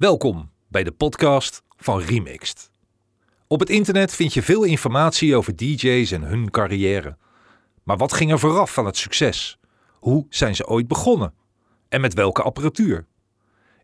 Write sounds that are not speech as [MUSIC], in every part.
Welkom bij de podcast van Remixed. Op het internet vind je veel informatie over DJ's en hun carrière. Maar wat ging er vooraf van het succes? Hoe zijn ze ooit begonnen? En met welke apparatuur?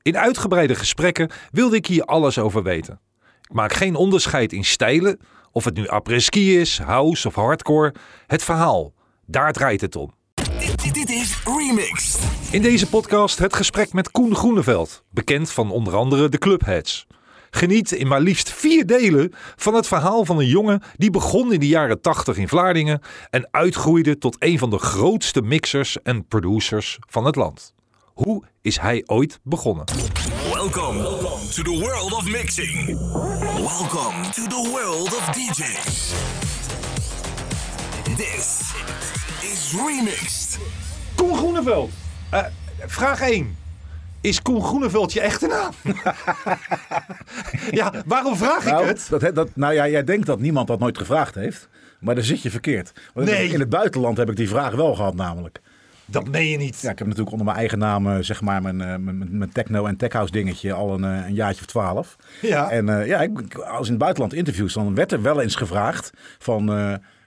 In uitgebreide gesprekken wilde ik hier alles over weten. Ik maak geen onderscheid in stijlen, of het nu après-ski is, house of hardcore. Het verhaal, daar draait het om. Dit, dit is Remixed. In deze podcast het gesprek met Koen Groeneveld, bekend van onder andere de Clubheads. Geniet in maar liefst vier delen van het verhaal van een jongen die begon in de jaren 80 in Vlaardingen en uitgroeide tot een van de grootste mixers en producers van het land. Hoe is hij ooit begonnen? Welcome to the world of mixing. Welcome to the world of DJs. This is Remixed. Koen Groeneveld. Eh, vraag 1. Is Koen Groeneveld je echte naam? [LAUGHS] ja, waarom vraag ik Nou, het? dat, dat, nou ja, jij denkt dat niemand dat nooit gevraagd heeft. Maar daar zit je verkeerd. Want Nee. In het buitenland heb ik die vraag wel gehad namelijk. Dat meen je niet. Ja, ik heb natuurlijk onder mijn eigen naam, eh, zeg maar, mijn, eh, mijn, mijn- mijn techno- en techhouse dingetje al een, een jaartje of twaalf. Ja. En ja, ik, als in het buitenland interviews, dan werd er wel eens gevraagd van...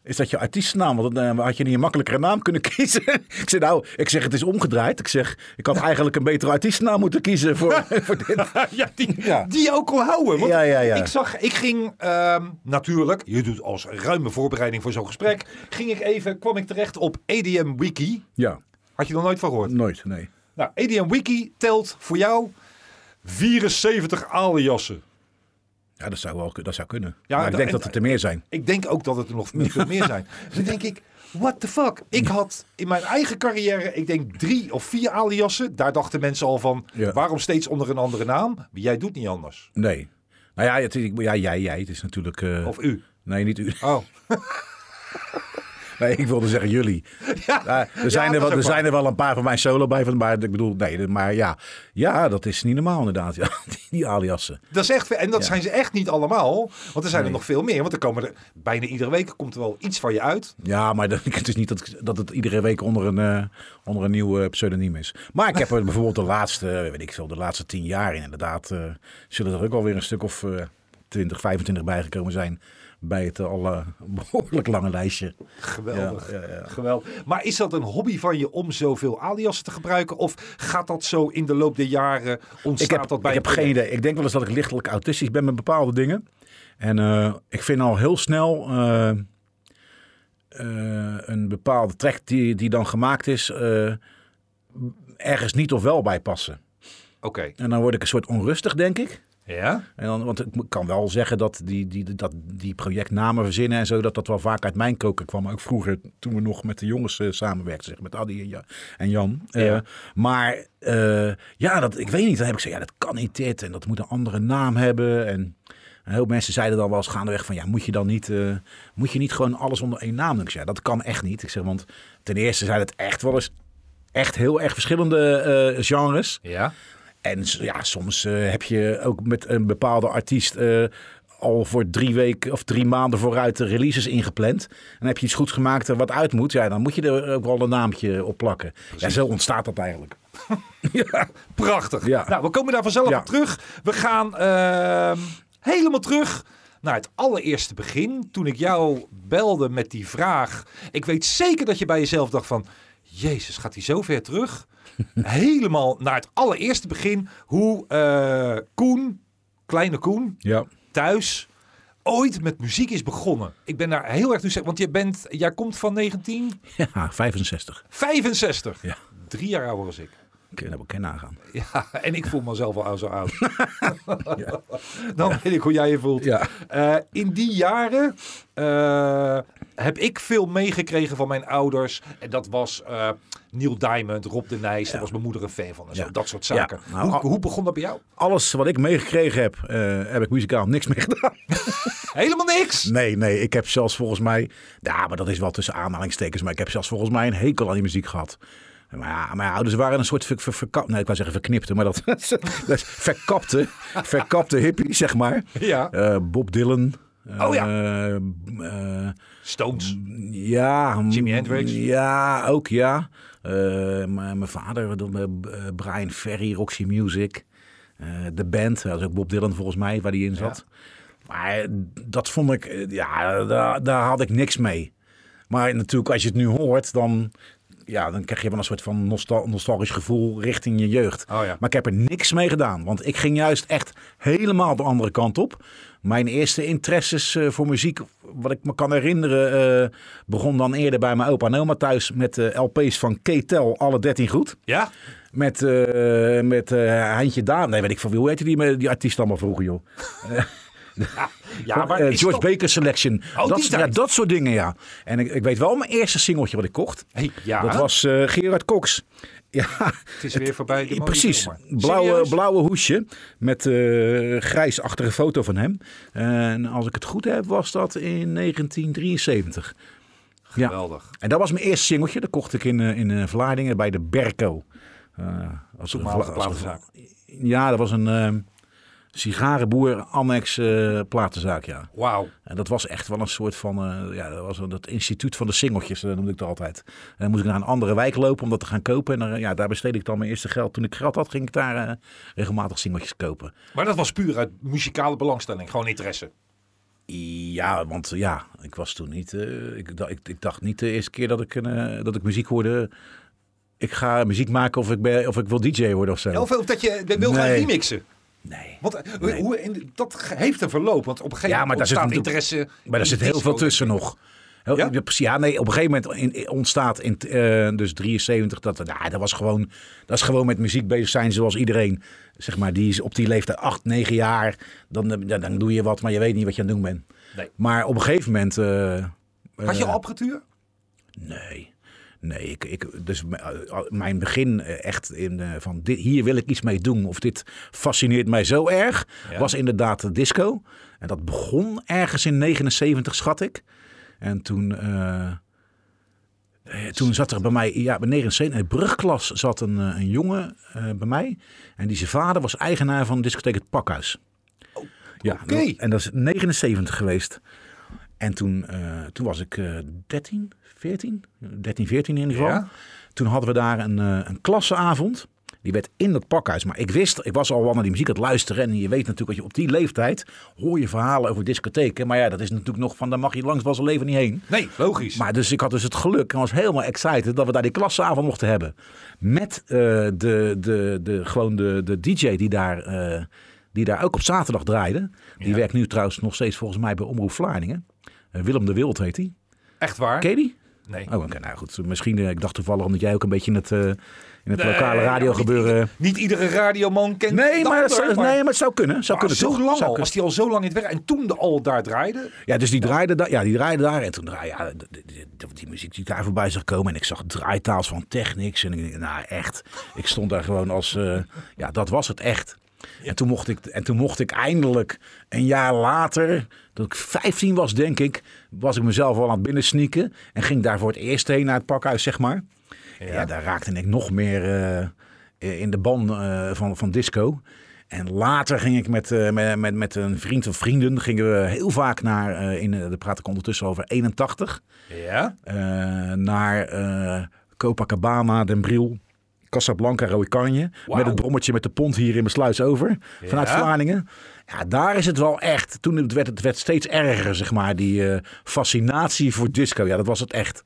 is dat je artiestennaam? Want dan eh, had je niet een makkelijkere naam kunnen [LAUGHS] kiezen. ik zeg nou, ik zeg het is omgedraaid. Ik zeg, ik had eigenlijk een betere artiestennaam moeten kiezen voor, [LAUGHS] voor dit. [LAUGHS] ja, die, Ja. die ook al houden. Want Ja, ja, ja. Ik zag, ik ging ehm, natuurlijk, je doet als ruime voorbereiding voor zo'n gesprek, ging ik even, kwam ik terecht op EDM Wiki. Ja, Had je er nooit van gehoord? nooit, nee. Nou, EDM Wiki telt voor jou 74 aliasen. Ja, dat zou wel dat zou kunnen. Ja, maar ik denk en- dat het er meer zijn. Ik denk ook dat het er nog veel meer zijn. Dus [LAUGHS] dan denk ik, what the fuck? Ik had in mijn eigen carrière, ik denk drie of vier aliasen. Daar dachten mensen al van, Ja. waarom steeds onder een andere naam? Maar jij doet niet anders. Nee. Nou ja, het, is- ja jij, jij. Het is natuurlijk... eh, Of u. Nee, niet u. Oh. [LAUGHS] Nee, ik wilde zeggen jullie. [LAUGHS] Ja, er zijn, er, wel, er zijn er wel een paar van mijn solo bij. Van, maar ik bedoel, nee, maar ja. Ja, dat is niet normaal inderdaad. Ja, [LAUGHS] die, die aliassen. Dat is echt, en dat Ja. zijn ze echt niet allemaal. Want er zijn er nog veel meer. Want er komen er bijna iedere week komt er wel iets van je uit. Ja, maar dat, [LAUGHS] het is niet dat, dat het iedere week onder een, eh, onder een nieuw eh, pseudoniem is. Maar ik heb er bijvoorbeeld de laatste, eh, weet ik veel, de laatste tien jaar in inderdaad. zullen er ook alweer een stuk of eh 20, 25 bijgekomen zijn. Bij het al eh, behoorlijk lange lijstje. Geweldig. Ja, ja. Geweldig. Maar is dat een hobby van je om zoveel aliasen te gebruiken? Of gaat dat zo in de loop der jaren ontstaat Ik heb, dat bij ik heb een geen idee. Ik denk wel eens dat ik lichtelijk autistisch ben met bepaalde dingen. En eh, ik vind al heel snel eh, eh, een bepaalde track die, die dan gemaakt is, ergens niet of wel bij passen. Oké. En dan word ik een soort onrustig, denk ik. Ja? En dan, want ik kan wel zeggen dat die, die, dat die projectnamen verzinnen en zo, dat dat wel vaak uit mijn koken kwam. Ook vroeger, toen we nog met de jongens eh, samenwerkten, zeg, met Adi en, Ja- en Jan. Eh, Ja. maar eh, ja, dat, ik weet niet. Dan heb ik gezegd, ja, dat kan niet dit en dat moet een andere naam hebben. En een heel mensen zeiden dan wel eens gaandeweg van, ja, moet je dan niet, moet je niet gewoon alles onder één naam doen? Ik zeg, ja, dat kan echt niet. Ik zeg, want ten eerste zijn het echt wel eens echt heel erg verschillende genres. Ja. En ja, soms eh, heb je ook met een bepaalde artiest eh, al voor drie weken of drie maanden vooruit de releases ingepland. En heb je iets goeds gemaakt er wat uit moet, ja, dan moet je er ook wel een naamtje op plakken. Ja, zo ontstaat dat eigenlijk. [LAUGHS] ja. Prachtig. Ja. Nou, we komen daar vanzelf Ja. op terug. We gaan ehm, helemaal terug naar het allereerste begin. Toen ik jou belde met die vraag. Ik weet zeker dat je bij jezelf dacht van... Jezus, gaat hij zo ver terug? Helemaal naar het allereerste begin. Hoe eh, Koen, kleine Koen, Ja. thuis... Ooit met muziek is begonnen. Ik ben daar heel erg nieuwsgierig, want je bent, jij komt van 1965. ja, 65. Ja. Drie jaar ouder als ik. Kun je dat wel nagaan. Ja, en ik voel mezelf al zo oud. [LAUGHS] [LAUGHS] Dan weet ik hoe jij je voelt. Ja. Eh, in die jaren eh, heb ik veel meegekregen van mijn ouders. En dat was eh Neil Diamond, Rob de Nijs. Daar was mijn moeder een fan van. En zo, Ja. dat soort Ja, zaken. nou, hoe, hoe begon dat bij jou? Alles wat ik meegekregen heb, eh, heb ik muzikaal niks mee gedaan. [LAUGHS] Helemaal niks. Nee, nee, ik heb zelfs volgens mij, ja, maar dat is wel tussen aanhalingstekens, maar ik heb zelfs volgens mij een hekel aan die muziek gehad. Maar ja, mijn ouders waren een soort ver, ver, verkap- nee, ik wou zeggen verknipte, maar dat, [LAUGHS] verkapte, verkapte hippie, zeg maar. Ja. Eh, Bob Dylan. Oh ja. Eh, eh, Stones. ja. Jimi Hendrix. Ja, ook ja. Eh, maar mijn vader, Brian Ferry, Roxy Music. De band, dat was ook Bob Dylan volgens mij, waar die in zat. Maar dat vond ik, ja, daar, daar had ik niks mee. Maar natuurlijk, als je het nu hoort, dan, ja, dan krijg je wel een soort van nostal- nostalgisch gevoel richting je jeugd. Oh ja. Maar ik heb er niks mee gedaan, want ik ging juist echt helemaal de andere kant op. Mijn eerste interesses eh, voor muziek, wat ik me kan herinneren, eh, begon dan eerder bij mijn opa en oma thuis met de LP's van Ketel, alle 13 goed. Ja? Met, eh met eh Heintje Daan. Nee, weet ik van wie. Hoe heette die, die artiest allemaal vroeger, joh? [LAUGHS] [LAUGHS] Ja, maar Eh, George toch- Baker Selection. Oh, dat, ja, dat soort dingen, ja. En ik, ik weet wel mijn eerste singeltje wat ik kocht. Hey, ja, Dat was eh, Gerard Cox. [LAUGHS] Ja, het is weer voorbij de precies. Blauwe, blauwe hoesje met eh grijsachtige foto van hem. En als ik het goed heb, was dat in 1973. Ja. Geweldig. En dat was mijn eerste singeltje. Dat kocht ik in, in Vlaardingen bij de Berco. Eh, als als platenzaak. Ja, dat was een sigarenboer annex eh, platenzaak, ja. Wauw. En dat was echt wel een soort van, eh, ja, dat was een, dat instituut van de singeltjes, dat noemde ik het altijd. En dan moest ik naar een andere wijk lopen om dat te gaan kopen. En dan, ja, daar besteedde ik dan mijn eerste geld. Toen ik geld had, ging ik daar eh, regelmatig singeltjes kopen. Maar dat was puur uit muzikale belangstelling. Gewoon interesse. Ja, want ja, ik was toen niet, eh, ik, dacht- ik, ik dacht niet de eerste keer dat ik, eh, dat ik muziek hoorde. Ik ga muziek maken of ik, ben, of ik wil DJ worden of zo. Of, of dat je wil gaan remixen. Nee. Want eh, hoe, in- dat heeft een verloop. Want op een gegeven Ja, moment daar interesse. Maar er in zit heel veel tussen nog. Ja? ja? nee, op een gegeven moment in- in- ontstaat in eh, dus 73 dat, ja, dat was gewoon, dat is gewoon met muziek bezig zijn zoals iedereen. Zeg maar, die is op die leeftijd 8, 9 jaar. Dan, eh, dan doe je wat, maar je weet niet wat je aan het doen bent. Nee. Maar op een gegeven moment. Had je al apparatuur? Nee. Nee, ik, ik, dus eh, mijn begin eh, echt in eh, van dit, hier wil ik iets mee doen of dit fascineert mij zo erg, Ja. was inderdaad de disco. En dat begon ergens in 79, schat ik. En toen, toen zat er bij mij, ja, bij 79, in de brugklas zat een, een jongen bij mij. En die zijn vader was eigenaar van de discotheek Het Pakhuis. ja, oké. dat- en dat is 79 geweest. En toen, toen was ik eh 13, 14, 13, 14 in ieder geval. Ja. Toen hadden we daar een, eh, een klasseavond. Die werd in dat pakhuis. Maar ik wist, ik was al wel naar die muziek aan het luisteren. En je weet natuurlijk dat je op die leeftijd hoor je verhalen over discotheken. Maar ja, dat is natuurlijk nog van, daar mag je langs wel zijn leven niet heen. Nee, logisch. Maar dus ik had dus het geluk en was helemaal excited dat we daar die klasseavond mochten hebben. Met eh, de, de, de, gewoon de, de DJ die daar, eh, die daar ook op zaterdag draaide. Die Ja. werkt nu trouwens nog steeds volgens mij bij Omroep Vlaardingen. Willem de Wild heet hij. Echt waar? Ken die? Nee. Oh, oké. Nou goed, misschien, eh, ik dacht toevallig omdat jij ook een beetje in het, eh, in het Nee, lokale radio niet gebeuren... Niet, iedere radioman kent Nee, maar, dat nee, maar het zou kunnen. Zou maar kunnen zo toch? lang al, als die al zo lang in het werk en toen de al daar draaide. Ja, dus die draaide, daar, ja, die draaide daar. En toen draaide ja, de- die muziek die daar voorbij zag komen. En ik zag draaitaals van Technics. En ik denk, nou echt. Ik stond daar gewoon als, eh, ja, dat was het echt. En, toen mocht ik, en toen mocht ik eindelijk een jaar later, dat ik 15 was denk ik, was ik mezelf al aan het binnen sneaken. En ging daar voor het eerst heen naar het pakhuis, zeg maar. Ja, daar raakte ik nog meer eh, in de ban eh, van, van disco. En later ging ik met, eh, met, met, met een vriend of vrienden gingen we heel vaak naar, in, de praat ik ondertussen over 81, Ja. naar Copacabana, Den Briel, Casablanca, Rooikanje. Wauw. Met het brommetje met de pont hier in Besluis over, vanuit. Vlaardingen. Ja, daar is het wel echt, toen het werd het werd steeds erger, zeg maar, die eh, fascinatie voor disco. Ja, dat was het echt.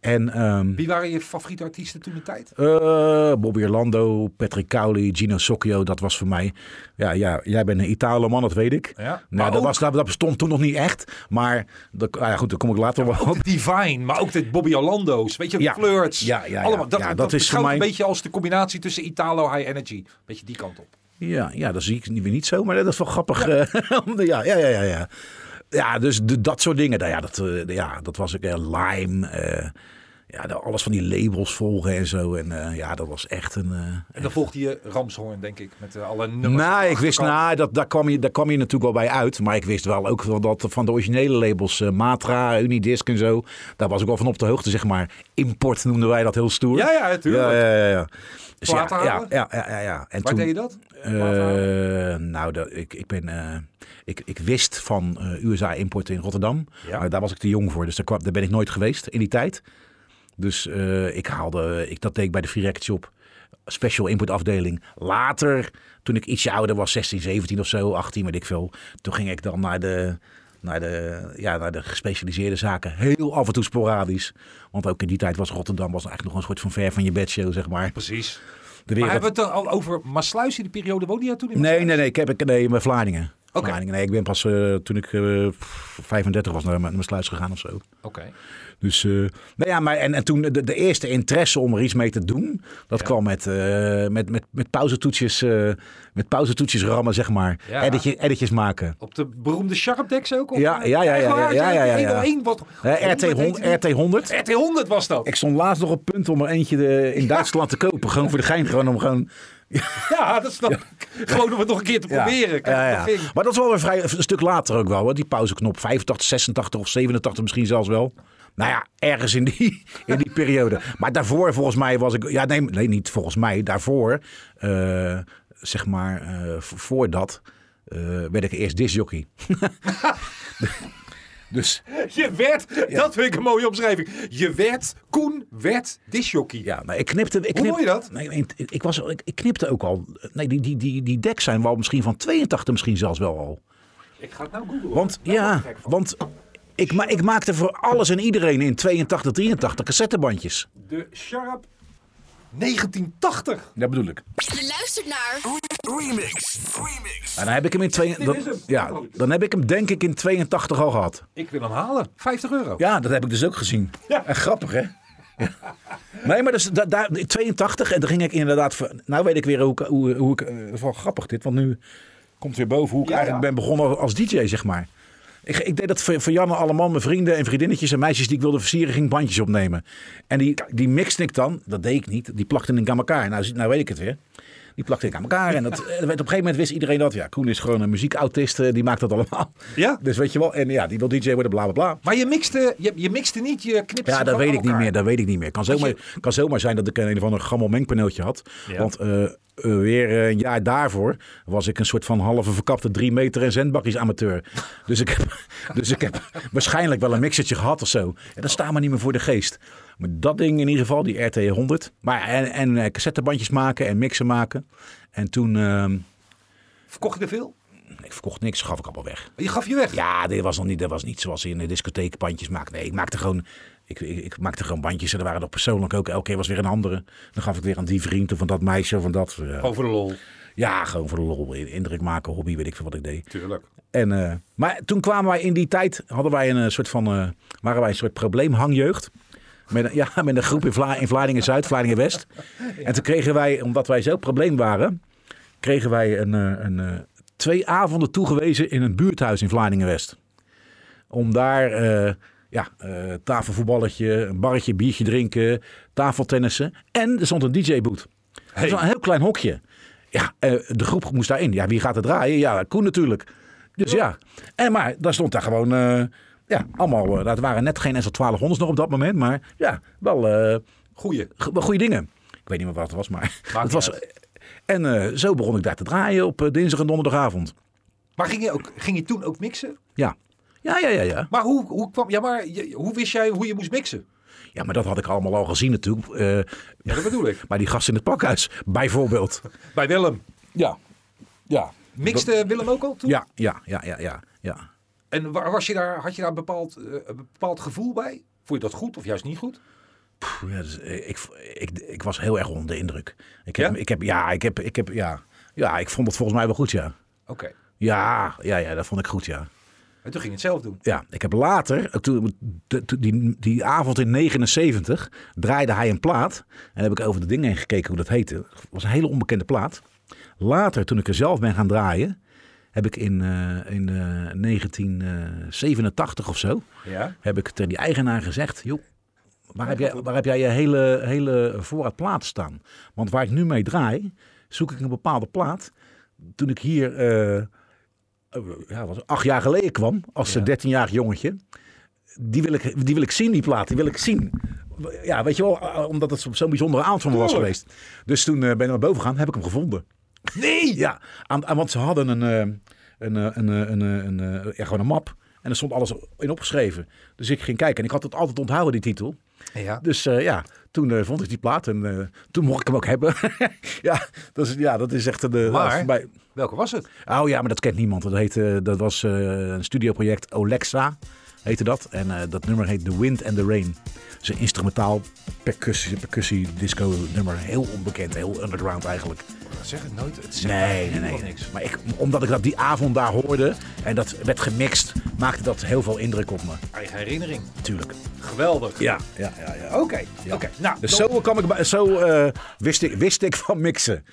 En ehm, Wie waren je favoriete artiesten toen de tijd? eh, Bobby Orlando, Patrick Cowley, Gino Socchio, dat was voor mij. Ja, ja jij bent een Italo-man, dat weet ik. Ja, maar nou, dat, ook- was, dat, dat bestond toen nog niet echt. Maar dat, ah ja, goed, daar kom ik later wel op. Divine, maar ook de Bobby Orlando's. Weet je, Ja. Flirts. Ja, ja, ja. Allemaal. Dat, dat, dat is voor mij- een beetje als de combinatie tussen Italo High Energy. Beetje die kant op. Ja, ja, dat zie ik weer niet zo, maar dat is wel grappig. Ja, [LAUGHS] ja, ja, ja, ja. Ja. Dus de, dat soort dingen. Nou Ja, dat, eh, ja, dat was ik. eh, Lime. Ja, alles van die labels volgen en zo. En eh, ja, dat was echt een... eh, En dan volgde je Ramshoorn, denk ik, met eh, alle nummers. Nou, ik wist, nou, dat, daar, kwam je, daar kwam je natuurlijk wel bij uit. Maar ik wist wel ook wel dat van de originele labels, Matra, Unidisc en zo. Daar was ik wel van op de hoogte, zeg maar. Import noemden wij dat heel stoer. Ja, ja, natuurlijk. Ja, ja, ja. ja. Dus ja, ja, ja, ja. En Waar toen, deed je dat? nou, dat, ik, ik, ben, ik, ik wist van USA Import in Rotterdam. Ja. Maar daar was ik te jong voor. Dus daar, kwam, daar ben ik nooit geweest in die tijd. Dus eh, ik haalde, ik, dat deed ik bij de Free Record Shop. special input afdeling. Later, toen ik ietsje ouder was, 16, 17 of zo, 18, weet ik veel. Toen ging ik dan naar de, naar de, ja, naar de gespecialiseerde zaken. Heel af en toe sporadisch. Want ook in die tijd was Rotterdam was eigenlijk nog een soort van ver van je bedshow, zeg maar. Precies. De Maar hebben we het dan al over Maasluis in die periode? Woonde jij toen in Nee, Maasluis? nee, nee. Ik heb ik nee, met Vlaardingen. Oké. Vlaardingen. Nee, ik ben pas eh, toen ik eh, 35 was naar mijn sluis gegaan of zo. Oké. Dus, eh, nou ja, maar en, en toen de, de eerste interesse om er iets mee te doen, dat Ja. kwam met, eh, met, met, met pauzetoetjes, eh, met pauzetoetjes rammen, zeg maar. Ja. Editje, editjes maken. Op de beroemde Sharpdex ook? Ja, ja, ja, ja, ja, ja, ja, ja. RT, 100, RT 100. RT 100 was dat. Ik stond laatst nog op punt om er eentje de, in [LAUGHS] Duitsland te kopen. Gewoon voor de gein. Gewoon om gewoon... Ja, dat snap ik. Gewoon om het nog een keer te proberen. Ja, ja. ging. Maar dat is wel weer vrij, een stuk later ook wel. Hoor. Die pauzeknop 85, 86 of 87 misschien zelfs wel. Nou ja, ergens in die, in die periode. Maar daarvoor volgens mij was ik... Ja, nee, nee niet volgens mij. Daarvoor, eh, zeg maar, eh, v- voor dat... eh, werd ik eerst disjockey. [LAUGHS] dus Je werd, dat vind ik een mooie omschrijving. Je werd, Koen werd disjockey. ja, maar ik knipte... Ik Hoe hoor je dat? Nee, ik, ik, was, ik, ik knipte ook al... Nee, die, die, die, die decks zijn wel misschien van 82 misschien zelfs wel al. Ik ga het nou googlen. Want ja, want ik, ma ik maakte voor alles en iedereen in 82, 83 cassettebandjes. De Sharp 1980. Dat bedoel ik. Je luistert naar Remix. Remix. En dan heb ik hem in twee, dan, ja, dan heb ik hem denk ik in 82 al gehad. Ik wil hem halen. 50 euro. Ja, dat heb ik dus ook gezien. Ja. En grappig hè? Ja. Nee, maar dus, da, daar 82 en dan ging ik inderdaad... voor- Nou weet ik weer hoe ik... Hoe, hoe ik eh, dat is wel grappig dit, want nu komt weer boven hoe ik Ja, eigenlijk ja. ben begonnen als DJ, zeg maar. Ik, ik deed dat voor, voor Janne allemaal, mijn vrienden en vriendinnetjes en meisjes die ik wilde versieren, ging bandjes opnemen. En die, die mixte ik dan, dat deed ik niet, die plakte ik aan elkaar. Nou, nou weet ik het weer. Die plakte ik aan elkaar en dat, eh, op een gegeven moment wist iedereen dat. Ja, Koen is gewoon een muziekautist, eh, die maakt dat allemaal. Ja? Dus weet je wel, en ja, die wil DJ worden, bla bla bla. Maar je mixte, je, je mixte niet, je knipte Ja, dat weet ik niet meer. Dat weet ik niet meer. Kan zomaar, kan zomaar zijn dat ik een, een of ander gammel mengpaneeltje had. Ja. Want eh, weer een jaar daarvoor was ik een soort van halve verkapte drie meter en zendbakjes amateur. Dus ik, heb, [LAUGHS] dus ik heb waarschijnlijk wel een mixertje gehad of zo. En dat staat me niet meer voor de geest. Maar dat ding in ieder geval, die RT100. Maar en, en eh, cassettebandjes maken en mixen maken. En toen, ehm, Verkocht je er veel? ik verkocht niks, gaf ik allemaal weg. Je gaf je weg. Ja, dit was nog niet, dat was niet zoals je in de discotheek bandjes maakt. Nee, ik maakte gewoon, ik, ik, ik maakte gewoon bandjes en er waren er persoonlijk ook. Elke keer was weer een andere. Dan gaf ik weer aan die vriend of van dat meisje of van dat. eh, Over de lol. ja, gewoon voor de lol. Indruk maken, hobby, weet ik veel wat ik deed. Tuurlijk. En, eh, maar toen kwamen wij in die tijd, hadden wij een soort van, waren wij een soort probleemhangjeugd. Met, een- ja, met een groep in, Vla in Vlaardingen-Zuid, Vlaardingen-West. En toen kregen wij, omdat wij zo probleem waren, kregen wij een, eh, een, eh, twee avonden toegewezen in een buurthuis in Vlaardingen-West. Om daar eh, ja, tafelvoetballetje, een barretje, biertje drinken, tafeltennissen. En er stond een DJ-boot. Dat was een heel klein hokje. Ja, de groep moest daarin. Ja, wie gaat er draaien? Ja, Koen natuurlijk. Dus ja. En maar daar stond daar gewoon... eh, ja, allemaal... eh, dat waren net geen SL1200's nog op dat moment. Maar ja, wel, eh, wel goede dingen. Ik weet niet meer wat het was, maar... Het was, niet en eh, zo begon ik daar te draaien op eh, dinsdag en donderdagavond. Maar ging je, ook, ging je toen ook mixen? Ja. Ja, ja, ja, ja. Maar hoe, hoe kwam... Ja, maar hoe wist jij hoe je moest mixen? Ja, maar dat had ik allemaal al gezien natuurlijk. Eh, Ja, dat bedoel ik. bij die gast in het pakhuis, bijvoorbeeld. [LAUGHS] Bij Willem. Ja. Ja. Mixte Willem ook al toen? Ja, ja, ja, ja, ja. ja. En was je daar, had je daar een bepaald, eh, een bepaald gevoel bij? Vond je dat goed of juist niet goed? Pff, ja, dus, eh, ik, ik, ik was heel erg onder de indruk. Ik Ja? heb, ik heb, ja, ik heb, ik heb, ja, ja, ik vond het volgens mij wel goed, ja. Oké. Ja, ja, ja, dat vond ik goed, ja. En toen ging je het zelf doen. Ja, ik heb later, eh, toen- die, die avond in 79, draaide hij een plaat. En heb ik over de dingen heen gekeken hoe dat heette. Het was een hele onbekende plaat. Later, toen ik er zelf ben gaan draaien, heb ik in, eh, in eh, 1987 of zo, Ja. heb ik tegen die eigenaar gezegd, joh, waar heb jij, waar heb jij je hele, hele voorraad platen staan? Want waar ik nu mee draai, zoek ik een bepaalde plaat. Toen ik hier, eh, eh, ja, was acht jaar geleden kwam, als Ja. 13-jarig jongetje, die wil, ik, die wil ik zien, die plaat, die wil ik zien. Ja, weet je wel, eh, omdat het zo- zo'n bijzondere avond van me was geweest. Dus toen eh, ben ik naar boven gegaan, heb ik hem gevonden. Nee! Ja, aan, aan- want ze hadden een, eh, een, eh, een, eh, een, een, eh, ja, gewoon een map. En er stond alles in opgeschreven. Dus ik ging kijken. En ik had het altijd onthouden, die titel. Ja. Dus ja, toen vond ik die plaat en toen mocht ik hem ook hebben. [LAUGHS] ja, dat is, ja, dat is echt een... eh, Maar- voorbij- Welke was het? Oh ja, maar dat kent niemand. Dat, heette, dat was een studioproject Olexa, heette dat. En eh, dat nummer heet The Wind and the Rain. Het is een instrumentaal percussie, percussie disco nummer. Heel onbekend, heel underground eigenlijk. Zeg het nooit. Het Nee, nee, nee. niks. Maar ik, omdat ik dat die avond daar hoorde en dat werd gemixt, maakte dat heel veel indruk op me. Eigen herinnering. Tuurlijk. Geweldig. Ja, ja, ja. ja. Oké, oké. Nou, Dus dan- zo, kwam ik, bij- zo eh, wist, ik, wist ik van mixen.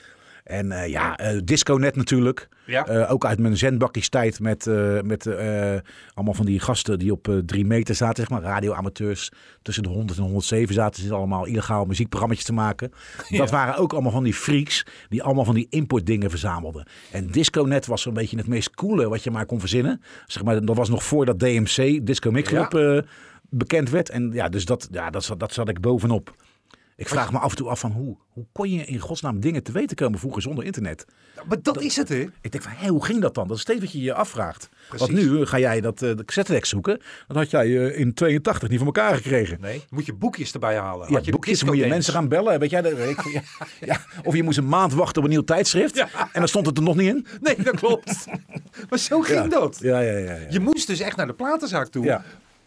En eh, ja, eh disco net natuurlijk. Ja. Eh, ook uit mijn zendbakkies-tijd met, eh, met eh, allemaal van die gasten die op eh, drie meter zaten, zeg maar. Radioamateurs. Tussen de 100 en 107 zaten ze allemaal illegaal muziekprogramma's te maken. [LAUGHS] Dat waren ook allemaal van die freaks die allemaal van die importdingen verzamelden. En DiscoNet was zo'n beetje het meest coole wat je maar kon verzinnen. Zeg maar, dat was nog voordat DMC, Disco Mix. Club, eh, bekend werd. En ja, dus dat, ja, dat, zat- dat zat ik bovenop. Ik vraag me af en toe af van hoe, hoe kon je in godsnaam dingen te weten komen vroeger zonder internet? Maar dat is het, hè? Ik denk van, hé, hoe ging dat dan? Dat is steeds wat je je afvraagt. Precies. Want nu ga jij dat eh de cassettedek zoeken. Dat had jij eh, in 82 niet voor elkaar gekregen. Nee. Moet je boekjes erbij halen. Ja, Had je boekjes, moet je mensen gaan bellen. Weet jij, dat ik, ja, ja. Of je moest een maand wachten op een nieuw tijdschrift. Ja. En dan stond het er nog niet in. Nee, dat klopt. [LAUGHS] maar zo ging dat. Ja, ja, ja. ja. Je moest dus echt naar de platenzaak toe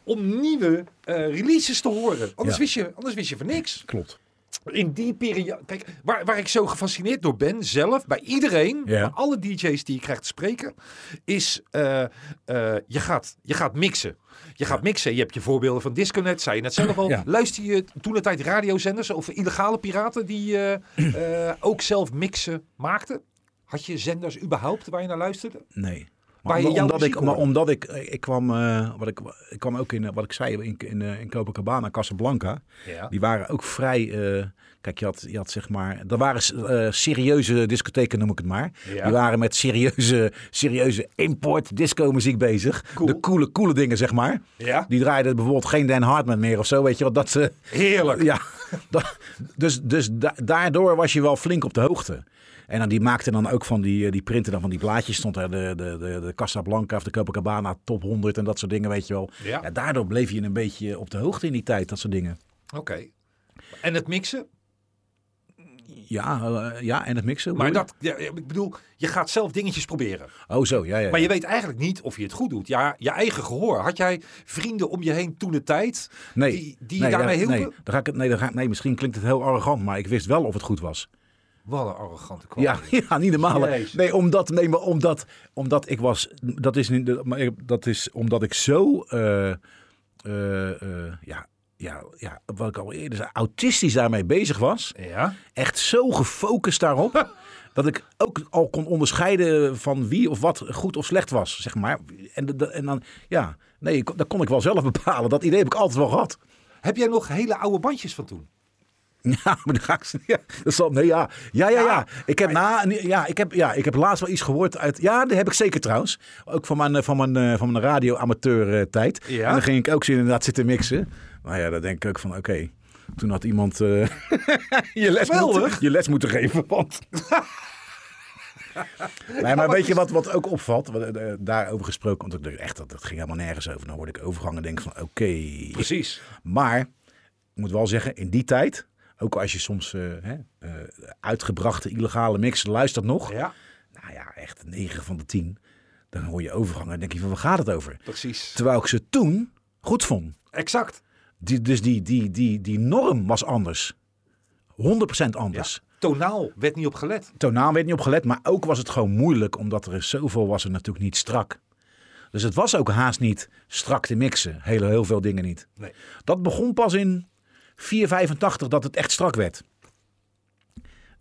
om nieuwe eh, releases te horen. Anders, wist je, anders wist je van niks. Klopt. In die periode, kijk, waar, waar ik zo gefascineerd door ben, zelf, bij iedereen, Ja. bij alle DJ's die ik krijg te spreken, is eh, eh, je, gaat, je gaat mixen. Je gaat mixen. Je hebt je voorbeelden van Disconet, zei je net zelf al. Ja. Luister je toen de tijd radiozenders of illegale piraten die eh, ook zelf mixen maakten? Had je zenders überhaupt waar je naar luisterde? Nee. Maar omdat, ik, maar omdat ik, ik kwam, eh, wat ik, ik kwam ook in, eh, wat ik zei, in, in, eh, in Copacabana, Casablanca. Ja. Die waren ook vrij, kijk, je had, je had zeg maar, er waren serieuze discotheken, noem ik het maar. Ja. Die waren met serieuze, serieuze import disco muziek bezig. Cool. De coole, coole dingen, zeg maar. Ja. Die draaiden bijvoorbeeld geen Dan Hartman meer of zo, weet je wat dat ze... Heerlijk. Ja, [LAUGHS] dus, dus da- daardoor was je wel flink op de hoogte. En dan die maakte dan ook van die, eh, die printen dan van die blaadjes. Stond er de, de, de, de Casablanca of de Copacabana top 100 en dat soort dingen, weet je wel. Ja. daardoor bleef je een beetje op de hoogte in die tijd, dat soort dingen. Oké. En het mixen? Ja, eh, ja en het mixen. Maar dat, ja, ik bedoel, je gaat zelf dingetjes proberen. Oh zo, ja, ja. Maar ja. je weet eigenlijk niet of je het goed doet. Ja, je eigen gehoor. Had jij vrienden om je heen toen de tijd? Nee, Die, die nee, je daarmee daar- hielpen? Nee, daar ga ik, nee, daar ga ik, nee, misschien klinkt het heel arrogant, maar ik wist wel of het goed was. Wat een arrogante kwal. Ja, [LAUGHS] ja, niet normaal. Jezus. Nee, omdat, nee, maar omdat, omdat ik was. Dat is, niet, maar dat is omdat ik zo. eh, eh, eh, ja, ja, ja, wat ik al eerder zei, autistisch daarmee bezig was. Ja? Echt zo gefocust daarop. [LAUGHS] dat ik ook al kon onderscheiden van wie of wat goed of slecht was, zeg maar. En, en dan, ja, nee, dat kon ik wel zelf bepalen. Dat idee heb ik altijd wel gehad. Heb jij nog hele oude bandjes van toen? [LAUGHS] Ja, maar dan ga ik. Ja, dat zal, nee, ja. Ja, ja, ja. Ik heb, na, ja, ik heb, ja, ik heb laatst wel iets gehoord uit. Ja, dat heb ik zeker trouwens. Ook van mijn, eh, van mijn, eh, van mijn radio-amateur eh, tijd. Ja. En dan ging ik ook zo inderdaad zitten mixen. Maar ja, dan denk ik ook van: oké. Toen had iemand [LAUGHS] je, les moeten, je les moeten geven. Want... [LAUGHS] nee, maar weet je wat, wat ook opvalt? Wat, eh, daarover gesproken. Want ik dacht echt, dat, dat ging helemaal nergens over. Dan hoorde ik overgangen en denk van: oké. Precies. Maar ik moet wel zeggen, in die tijd, ook als je soms eh, hè, eh, uitgebrachte illegale mix luistert nog. Ja, Nou ja, echt 9 van de 10. Dan hoor je overgangen en denk je van waar gaat het over? precies. Terwijl ik ze toen goed vond. Exact. Die, dus die, die, die, die norm was anders. 100% anders. Tonaal werd niet op gelet. Tonaal werd niet op gelet, maar ook was het gewoon moeilijk, omdat er zoveel was er natuurlijk niet strak. Dus het was ook haast niet strak te mixen. Heel, heel veel dingen niet. Nee. Dat begon pas in 485 dat het echt strak werd.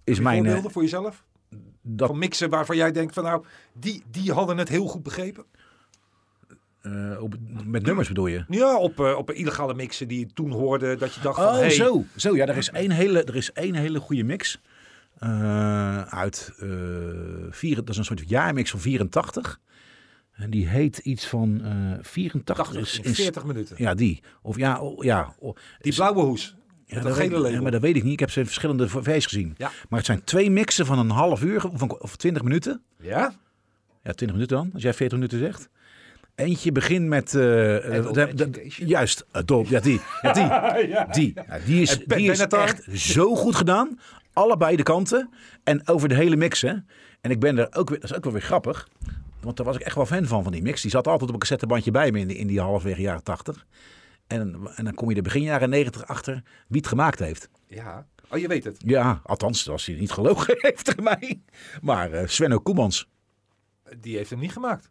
Is mijn. eh, Voorbeelden voor jezelf? dat, Van mixen waarvan jij denkt van nou, die, die hadden het heel goed begrepen. eh, op, met nummers bedoel je? Ja, op, eh, op illegale mixen die je toen hoorde dat je dacht van Oh, hey, zo. Zo, ja, er is één hele, er is één hele goede mix. eh, uit eh, vier, dat is een soort jaarmix van 84. En die heet iets van eh 84. 80 is, in is- 40 minuten. Ja, die. Of ja, oh, ja. oh, Die blauwe hoes. Ja, dat gele label. ja, maar dat weet ik niet. Ik heb ze in verschillende versies gezien. Ja. Maar het zijn twee mixen van een half uur of, een, of 20 minuten. Ja? Ja, 20 minuten dan, als jij 40 minuten zegt. Eentje begint met... eh, eh, de- de- juist, adult. Ja, die. Ja, die. [LAUGHS] Die, ja, die is, En die is echt zo goed gedaan. Allebei de kanten. En over de hele mix, hè. En ik ben er ook weer... Dat is ook wel weer grappig. Want daar was ik echt wel fan van, van die mix. Die zat altijd op een cassettebandje bij me in die, in die halfwege jaren tachtig. En, en dan kom je er begin jaren negentig achter wie het gemaakt heeft. Ja. Oh, je weet het. Ja, althans, als hij niet gelogen [LAUGHS] heeft tegen mij. Maar eh Svenno Koemans. Die heeft hem niet gemaakt.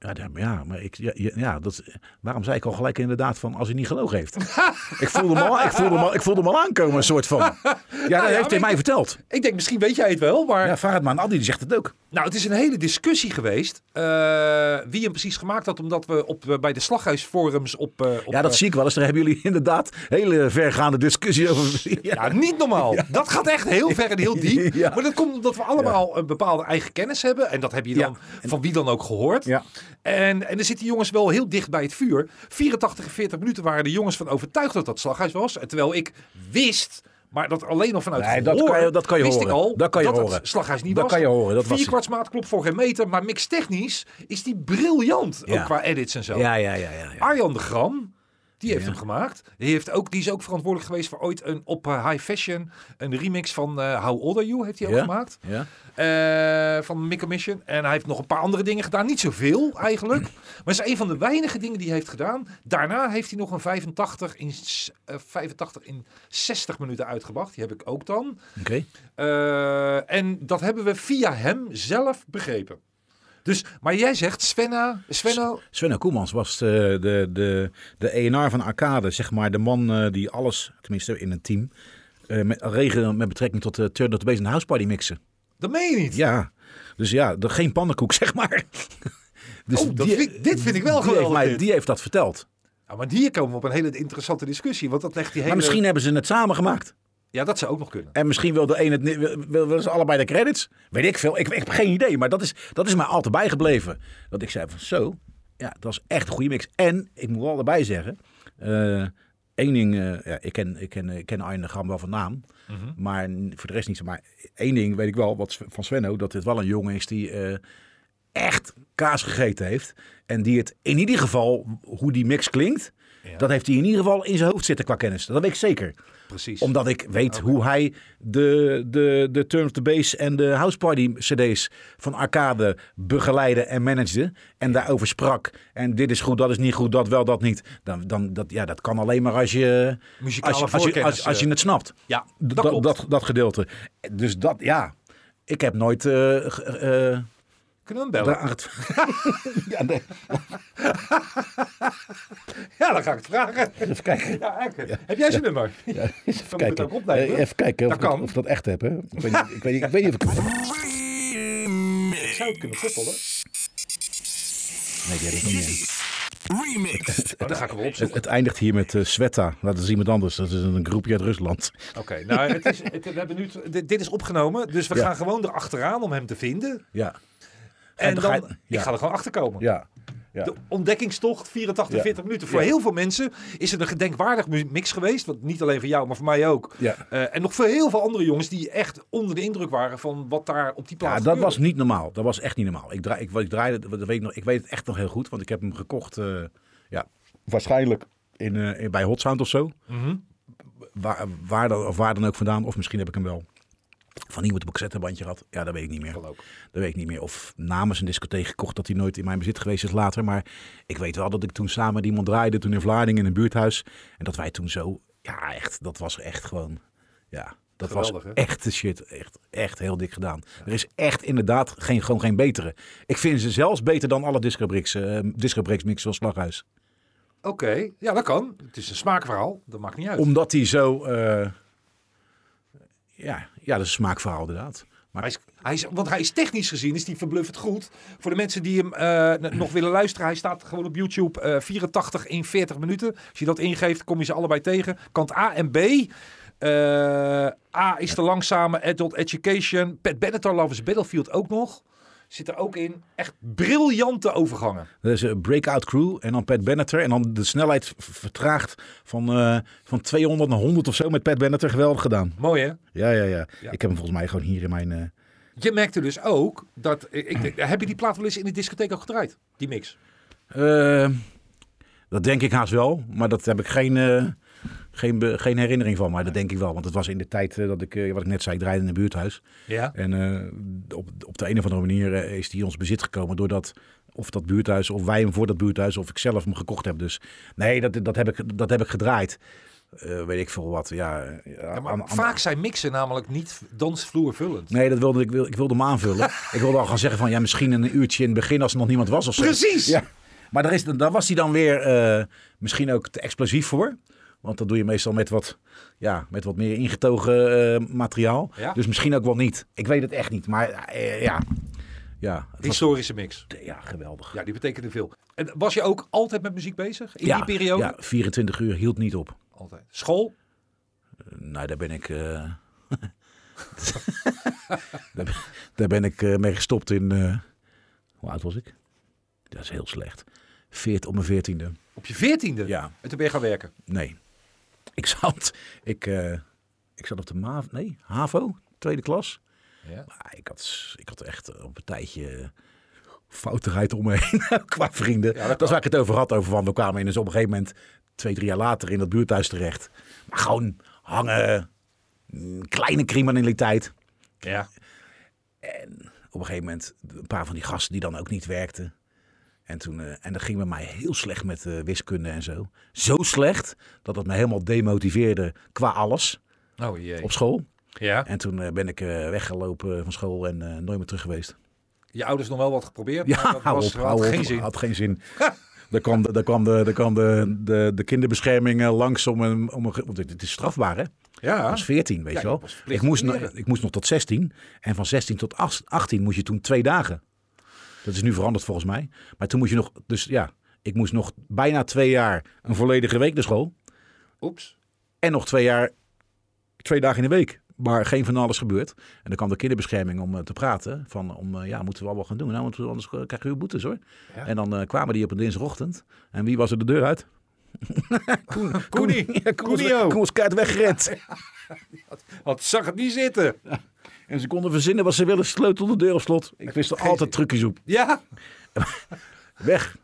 Ja, ja, maar ik, ja, ja, dat, waarom zei ik al gelijk inderdaad van als hij niet gelogen heeft? [LAUGHS] ik, voelde hem al, ik, voelde hem al, ik voelde hem al aankomen, een soort van. Ja, dat ja, heeft hij mij verteld. Ik denk, misschien weet jij het wel, maar... Ja, vraag het maar aan Adi, die zegt het ook. Nou, het is een hele discussie geweest. eh, wie hem precies gemaakt had, omdat we op, eh, bij de slaghuisforums op... eh, op Ja, dat zie ik wel eens. Daar hebben jullie [LAUGHS] inderdaad hele vergaande discussie over. Ja, Ja, niet normaal. [LAUGHS] Dat gaat echt heel ver en heel diep. Maar dat komt omdat we allemaal een bepaalde eigen kennis hebben. En dat heb je dan van wie dan ook gehoord. Ja. En, en er zitten jongens wel heel dicht bij het vuur. 84 en 40 minuten waren de jongens van overtuigd dat dat slaghuis was. En terwijl ik wist, maar dat alleen al vanuit Nee, dat kan je- dat kan je wist horen. ik al Dat kan je het horen. slaghuis niet Dat was. kan je horen, dat Vier kwartsmaat klopt voor geen meter. Maar mixtechnisch is die briljant. Ja. Ook qua edits en zo. ja, ja, ja. ja, ja. Arjan de Gram, die heeft Ja. hem gemaakt. Die, heeft ook, die is ook verantwoordelijk geweest voor ooit een op eh, High Fashion. Een remix van eh, How Old Are You heeft hij ook Ja. gemaakt. ja. Eh, van Mick Mission. En hij heeft nog een paar andere dingen gedaan. Niet zoveel eigenlijk. [CLEARS THROAT] Maar het is een van de weinige dingen die hij heeft gedaan. Daarna heeft hij nog een 85 in, s- eh, 85 in 60 minuten uitgebracht. Die heb ik ook dan. Oké. En dat hebben we via hem zelf begrepen. Dus, maar jij zegt Svenna, Svenno, Svenno Koemans was de, de, de, de ENR van Arcade. Zeg maar de man eh, die alles, tenminste in een team, eh met, regelen met betrekking tot de Turn of the Bass en House Party mixen. dat meen je niet. Ja, dus ja, de, geen pannenkoek, [LAUGHS] zeg maar. Dus Oh, dat vind- dit vind ik wel die heeft, geweldig, mij, dit. die heeft dat verteld. Ja, maar hier komen we op een hele interessante discussie. Want dat legt die hele... Maar misschien hebben ze het samen gemaakt. Ja, dat zou ook nog kunnen. En misschien wil de een het, wil, willen ze allebei de credits. Weet ik veel. Ik, ik heb geen idee. Maar dat is, dat is mij altijd bijgebleven. Dat ik zei van zo, ja, dat is echt een goede mix. En ik moet wel erbij zeggen. eh één ding, eh, ja, ik ken, ik ken, ik ken Arjen de Gram wel van naam. Maar n- voor de rest niet zo. Maar één ding weet ik wel wat, van Svenno. Dat dit wel een jongen is die eh, echt kaas gegeten heeft. En die het in ieder geval, hoe die mix klinkt. Ja. Dat heeft hij in ieder geval in zijn hoofd zitten qua kennis. Dat weet ik zeker Precies. omdat ik weet hoe hij de, de, de Turn of the Bass en de House Party cd's van Arcade begeleidde en managede. En daarover sprak. En dit is goed, dat is niet goed, dat wel, dat niet. Dan, dan, dat, ja, dat kan alleen maar als je, Muzikale als, je- als, je, als, als je eh. het snapt. Ja, dat dat, dat, dat gedeelte. Dus dat, ja. Ik heb nooit... eh, eh, Kunnen we hem bellen? het- [LAUGHS] ja, nee. Ja, dan ga ik het vragen. Even kijken. Ja. Heb jij zijn nummer? Even moet ik het kijken. ook opnemen. Eh, even kijken of, Dat ik het- kan. of ik dat echt heb. Hè? Ik, weet niet, ik, weet niet, ik weet niet of ik... Ik zou het kunnen koppelen. Nee, die heb ik niet meer. Remix. Oh, dan ga ik wel Het, opzoeken. het eindigt hier met eh Sveta. Dat is iemand anders. Dat is een groepje uit Rusland. Oké, nou, het is, het, we hebben nu, dit, dit is opgenomen. Dus we Ja. gaan gewoon erachteraan om hem te vinden. Ja. En dan dan, ga je- ik ga er gewoon achter komen. Ja. ja. De ontdekkingstocht, 84, Ja. 40 minuten. Voor Ja. heel veel mensen is het een gedenkwaardig mix geweest. Want niet alleen voor jou, maar voor mij ook. Ja. Eh, en nog voor heel veel andere jongens die echt onder de indruk waren van wat daar op die plaats Ja, dat gebeurde. was niet normaal. Dat was echt niet normaal. Ik, draai, ik, ik draaide, dat weet ik, nog, ik weet het echt nog heel goed. Want ik heb hem gekocht, eh, ja, waarschijnlijk in, eh, in- bij Hot Sound of zo. Mhm. Waar, waar, dan, of waar dan ook vandaan. Of misschien heb ik hem wel van iemand op een cassettebandje gehad. Ja, dat weet ik niet meer. Dat weet ik niet meer. Of namens een discotheek gekocht dat hij nooit in mijn bezit geweest is later. Maar ik weet wel dat ik toen samen met iemand draaide. Toen in Vlaardingen in een buurthuis. En dat wij toen zo... Ja, echt. Dat was echt gewoon... Ja, dat Geweldig, was echt de shit. Echt, echt heel dik gedaan. Er is echt inderdaad geen, gewoon geen betere. Ik vind ze zelfs beter dan alle disco bricks, eh disco van Slaghuis. Oké, ja dat kan. Het is een smaakverhaal. Dat maakt niet uit. Omdat hij zo... eh, ja, ja, dat is een smaakverhaal inderdaad. Maar Hij is, hij is, want hij is technisch gezien is die verbluffend goed. Voor de mensen die hem eh, nog [CLEARS THROAT] willen luisteren, hij staat gewoon op YouTube eh 84 in 40 minuten. Als je dat ingeeft, kom je ze allebei tegen. Kant A en B. Eh, A is de langzame Adult Education. Pat Benatar Loves Battlefield ook nog. Zit er ook in. Echt briljante overgangen. Dat is een breakout crew en dan Pat Benatar. En dan de snelheid vertraagd van, eh, van 200 naar 100 of zo met Pat Benatar. Geweldig gedaan. Mooi hè? Ja, ja, ja, Ja. Ik heb hem volgens mij gewoon hier in mijn... eh, Je merkte dus ook dat... Ik, ik, heb je die plaat wel eens in de discotheek ook gedraaid? Die mix? Eh, dat denk ik haast wel, maar dat heb ik geen, eh, geen, geen herinnering van. Maar dat denk ik wel, want het was in de tijd eh, dat ik, eh, wat ik net zei, ik draaide in een buurthuis. Ja. En eh, op, op de een of andere manier is die in ons bezit gekomen doordat of dat buurthuis, of wij hem voor dat buurthuis, of ik zelf hem gekocht heb. Dus nee, dat, dat, heb, ik, dat heb ik gedraaid. Weet ik veel wat. Ja, ja, maar aan- aan- vaak zijn mixen namelijk niet dansvloervullend. Nee, dat wilde ik, ik wilde hem aanvullen. [LAUGHS] ik wilde al gaan zeggen van ja, misschien een uurtje in het begin als er nog niemand was of zo. Precies! Ja. Maar daar, is, daar was hij dan weer misschien ook te explosief voor. Want dat doe je meestal met wat, ja, met wat meer ingetogen eh, materiaal. Ja. Dus misschien ook wel niet. Ik weet het echt niet. Maar eh, ja, ja, was, Historische mix. ja, geweldig. Ja, die betekende veel. En was je ook altijd met muziek bezig in ja, die periode? Ja, 24 uur hield niet op. Altijd. School? Nou, daar ben ik. eh, [LAUGHS] daar, ben- daar ben ik eh, mee gestopt in. eh, hoe oud was ik? Dat is heel slecht. Veert op mijn veertiende. Op je veertiende? Ja, En toen ben je gaan werken? nee. Ik zat. Ik, eh, ik zat op de. Nee, HAVO, tweede klas. Ja. Maar ik had, ik had echt op een tijdje foutigheid om me heen [LAUGHS] qua vrienden. Ja, dat dat is waar ik het over had. Over van we kwamen in dus op een gegeven moment twee, drie jaar later in dat buurthuis terecht. Maar gewoon hangen, mm, kleine criminaliteit. Ja. En op een gegeven moment een paar van die gasten die dan ook niet werkten. En, toen, eh, en dat ging bij mij heel slecht met eh, wiskunde en zo. Zo slecht dat het me helemaal demotiveerde qua alles Oh jee. op school. Ja. En toen eh, ben ik weggelopen van school en nooit meer terug geweest. Je ouders nog wel wat geprobeerd? Ja, maar dat was, op, had op. geen zin. Had geen zin. [LAUGHS] Daar kwam de, daar kwam de, daar kwam de, de, de kinderbescherming langs om een, om een... Want het is strafbaar, hè? Ja. Ik was 14, weet Ja, je wel. Ik moest, nog, ik moest nog tot 16. En van 16 tot 18 moest je toen twee dagen. Dat is nu veranderd volgens mij. Maar toen moest je nog... Dus ja, ik moest nog bijna twee jaar een volledige week naar school. Oeps. En nog twee jaar, twee dagen in de week. Maar geen van alles gebeurt. En dan kwam de kinderbescherming om eh, te praten. Van, om, eh, ja, moeten we wat gaan doen. Nou, want anders krijgen we boetes hoor. Ja. En dan eh, kwamen die op een dinsdagochtend. En wie was er de deur uit? [LAUGHS] Koen, Koen Koenio. [LAUGHS] Koen was keihard weggerend. Had, [LAUGHS] zag het niet zitten. En ze konden verzinnen wat ze willen. Sleutel de deur op slot. Ik wist er altijd trucjes op. Ja. [LAUGHS] Weg.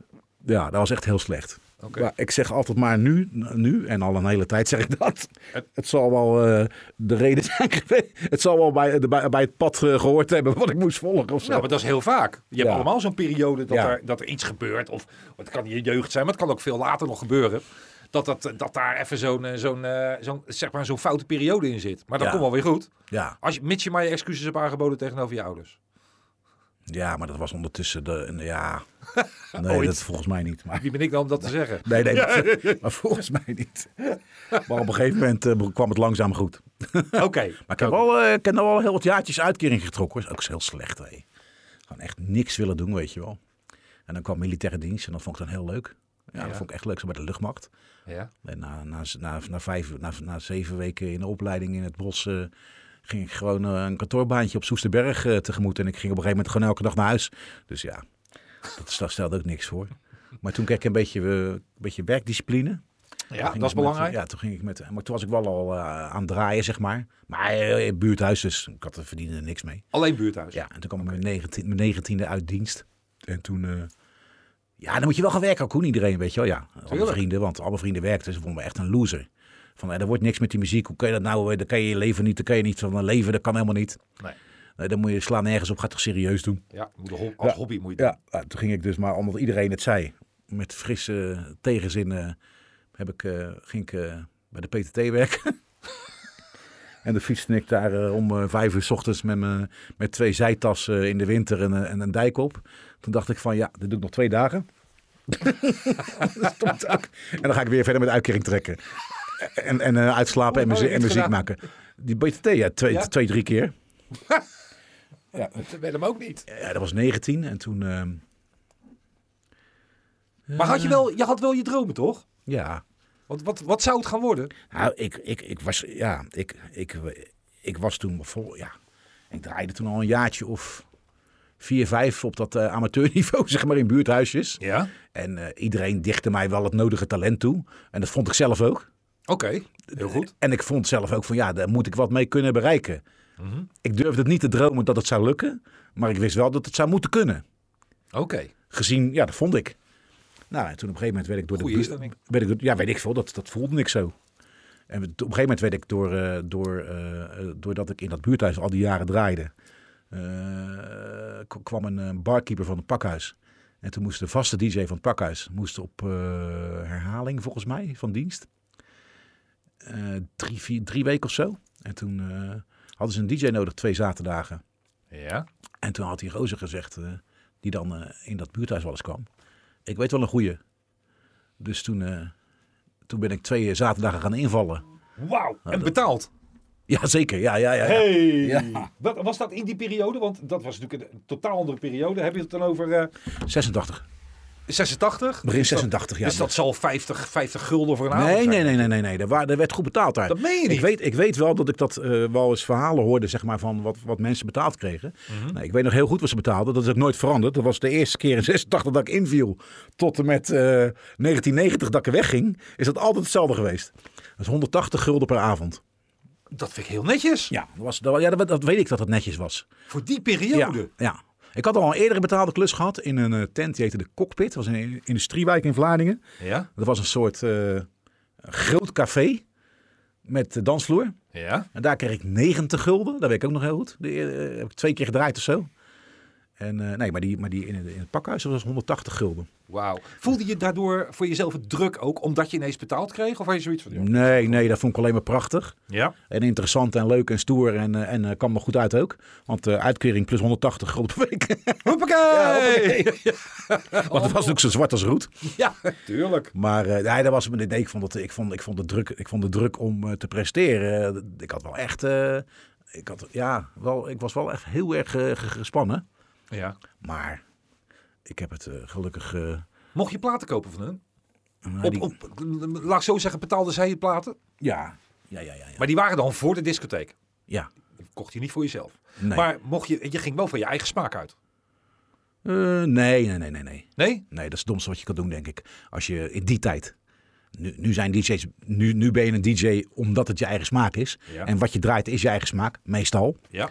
Ja, dat was echt heel slecht. Oké. Maar ik zeg altijd maar nu, nu, en al een hele tijd zeg ik dat. Het zal wel eh, de reden zijn [LAUGHS] geweest. Het zal wel bij, de, bij, bij het pad eh, gehoord hebben wat ik moest volgen of zo. Nou, maar dat is heel vaak. Je hebt Ja. allemaal zo'n periode dat, Ja. er, dat er iets gebeurt. Of het kan in je jeugd zijn, maar het kan ook veel later nog gebeuren. Dat, dat, dat daar even zo'n eh, zo'n eh, zo'n zeg maar zo'n foute periode in zit. Maar dat Ja. komt wel weer goed. Ja. Als je, mits je maar je excuses hebt aangeboden tegenover je ouders. ja, maar dat was ondertussen de... Ja, [LAUGHS] nee, dat volgens mij niet. Maar, Wie ben ik nou om dat te zeggen? nee, nee, [LAUGHS] maar, maar volgens mij niet. Maar op een gegeven moment eh, kwam het langzaam goed. Oké. [LAUGHS] Maar ik heb, wel, eh, ik heb wel heel wat jaartjes uitkering getrokken. Dat is ook heel slecht. Hé. Gewoon echt niks willen doen, weet je wel. En dan kwam militaire dienst en dat vond ik dan heel leuk. Ja, Ja. dat vond ik echt leuk, zo bij de luchtmacht. Ja. En na, na, na, na, vijf, na, na zeven weken in de opleiding in het bos eh, ging ik gewoon eh, een kantoorbaantje op Soesterberg eh, tegemoet. En ik ging op een gegeven moment gewoon elke dag naar huis. Dus ja, dat, stelde ook niks voor. Maar toen kreeg ik een beetje, een beetje werkdiscipline. Ja, dat is met- belangrijk. ja, toen ging ik met. Maar toen was ik wel al aan het draaien, zeg maar. Maar in buurthuis, dus ik had er verdiende niks mee. Alleen buurthuis. Ja, en toen kwam ik mijn, 19, mijn negentiende uit dienst. En toen. Ja, dan moet je wel gaan werken, Koen. Iedereen, weet je wel. Ja, alle vrienden, want alle vrienden werkten. Ze vonden me echt een loser. Van, eh, er wordt niks met die muziek. Hoe kun je dat nou? eh, Dan kan je je leven niet. Dan kan je niet van een leven. Dat kan helemaal niet. Nee. Nee, dan moet je slaan nergens op. Ga het toch serieus doen. Ja, als Ja. hobby moet je doen. Ja, toen ging ik dus maar, omdat iedereen het zei, met frisse tegenzin, eh, heb ik, ging ik bij de PTT werken. [LAUGHS] en dan fietste ik daar eh, om eh, vijf uur s ochtends met, me, met twee zijtassen in de winter en, eh, en een dijk op. Toen dacht ik van ja, dit doe ik nog twee dagen. [LAUGHS] En dan ga ik weer verder met uitkering trekken. En, en eh, uitslapen en, muziek maken. Die BTT, ja, twee, Ja? twee drie keer. [LAUGHS] Dat weet hem ook niet. Ja, dat was 19 en toen... ehm, Maar had je, wel, je had wel je dromen, toch? ja, Want wat, wat zou het gaan worden? Nou, ik, ik, ik was, ja, ik, ik, ik was toen vol, ja, ik draaide toen al een jaartje of vier, vijf op dat eh, amateurniveau, [LAUGHS] zeg maar, in buurthuisjes. Ja. En eh, iedereen dichtte mij wel het nodige talent toe. En dat vond ik zelf ook. Oké, heel goed. En ik vond zelf ook van, ja, daar moet ik wat mee kunnen bereiken. Ik durfde het niet te dromen dat het zou lukken, maar ik wist wel dat het zou moeten kunnen. Oké. Gezien, ja, dat vond ik. Nou, en toen op een gegeven moment werd ik door de Goeie. Werd ik, ja, weet ik veel. Dat, dat voelde ik zo. En op een gegeven moment werd ik door, eh, door, eh, eh, doordat ik in dat buurthuis al die jaren draaide, kwam een barkeeper van het pakhuis. En toen moest de vaste DJ van het pakhuis moest op herhaling, volgens mij, van dienst. Drie, vier, drie weken of zo. En toen hadden ze een DJ nodig, twee zaterdagen. Ja. En toen had die gozer gezegd, die dan in dat buurthuis wel eens kwam. Ik weet wel een goeie. Dus toen, eh, toen ben ik twee zaterdagen gaan invallen. Wauw. En dat- betaald. Ja, zeker. Ja, ja, ja. ja. Hey. Ja. Wat, was dat in die periode? Want dat was natuurlijk een totaal andere periode. Heb je het dan over eh, 86. 86? Begin Dus dat- 86, ja. Dus dat zal 50, 50 gulden voor een avond Nee, nee, nee, nee, nee, nee. Er, er werd goed betaald daar. Dat meen je Ik weet, ik weet wel dat ik dat eh, wel eens verhalen hoorde, zeg maar, van wat, wat mensen betaald kregen. Mhm. nou, ik weet nog heel goed wat ze betaalden. Dat is ook nooit veranderd. Dat was de eerste keer in 86 dat ik inviel. Tot en met eh, 1990 dat ik wegging. Is dat altijd hetzelfde geweest. Dat is 180 gulden per avond. Dat vind ik heel netjes. Ja, dat, was, dat, ja, dat, dat weet ik dat het netjes was. Voor die Ja, periode. ja. Ik had al een eerdere betaalde klus gehad in een eh, tent. Die heette de Cockpit. Dat was een industriewijk in Vlaardingen. Ja. Dat was een soort eh, groot café met dansvloer. Ja. En daar kreeg ik 90 gulden. Dat weet ik ook nog heel goed. De, eh, heb ik twee keer gedraaid of zo. En eh, nee, maar die, maar die in, het, in het pakhuis was 180 gulden. Wauw. Voelde je daardoor voor jezelf het druk ook, omdat je ineens betaald kreeg? Of had je zoiets van... joh, Nee, nee, dat vond ik alleen maar prachtig. Ja. En interessant en leuk en stoer. En, eh, en eh, kwam me goed uit ook. Want eh uitkering plus 180 gulden per week. [LAUGHS] Hoppakee! Ja, hoppakee. [LAUGHS] [LAUGHS] Want het was natuurlijk zo zwart als roet. Ja, tuurlijk. Maar eh, nee, dat was, nee, ik, vond het, ik, vond, ik, vond de druk, ik vond de druk om eh, te presteren. ik had wel echt. eh, ik, had, ja, wel, ik was wel echt heel erg ge- gespannen. Ja. Maar ik heb het eh, gelukkig. eh, Mocht je platen kopen van hun? nou, Op, die- op, laat ik zo zeggen, betaalden zij je platen? ja, ja, ja, ja. ja. Maar die waren dan voor de discotheek. ja. Die kocht je niet voor jezelf. Nee. Maar mocht je, je ging wel van je eigen smaak uit. Eh, nee, nee, nee, nee, nee. Nee? Nee, dat is het domste wat je kan doen, denk ik. Als je in die tijd. Nu, nu zijn DJ's. Nu, nu ben je een DJ omdat het je eigen smaak is. Ja. En wat je draait is je eigen smaak, meestal. Ja.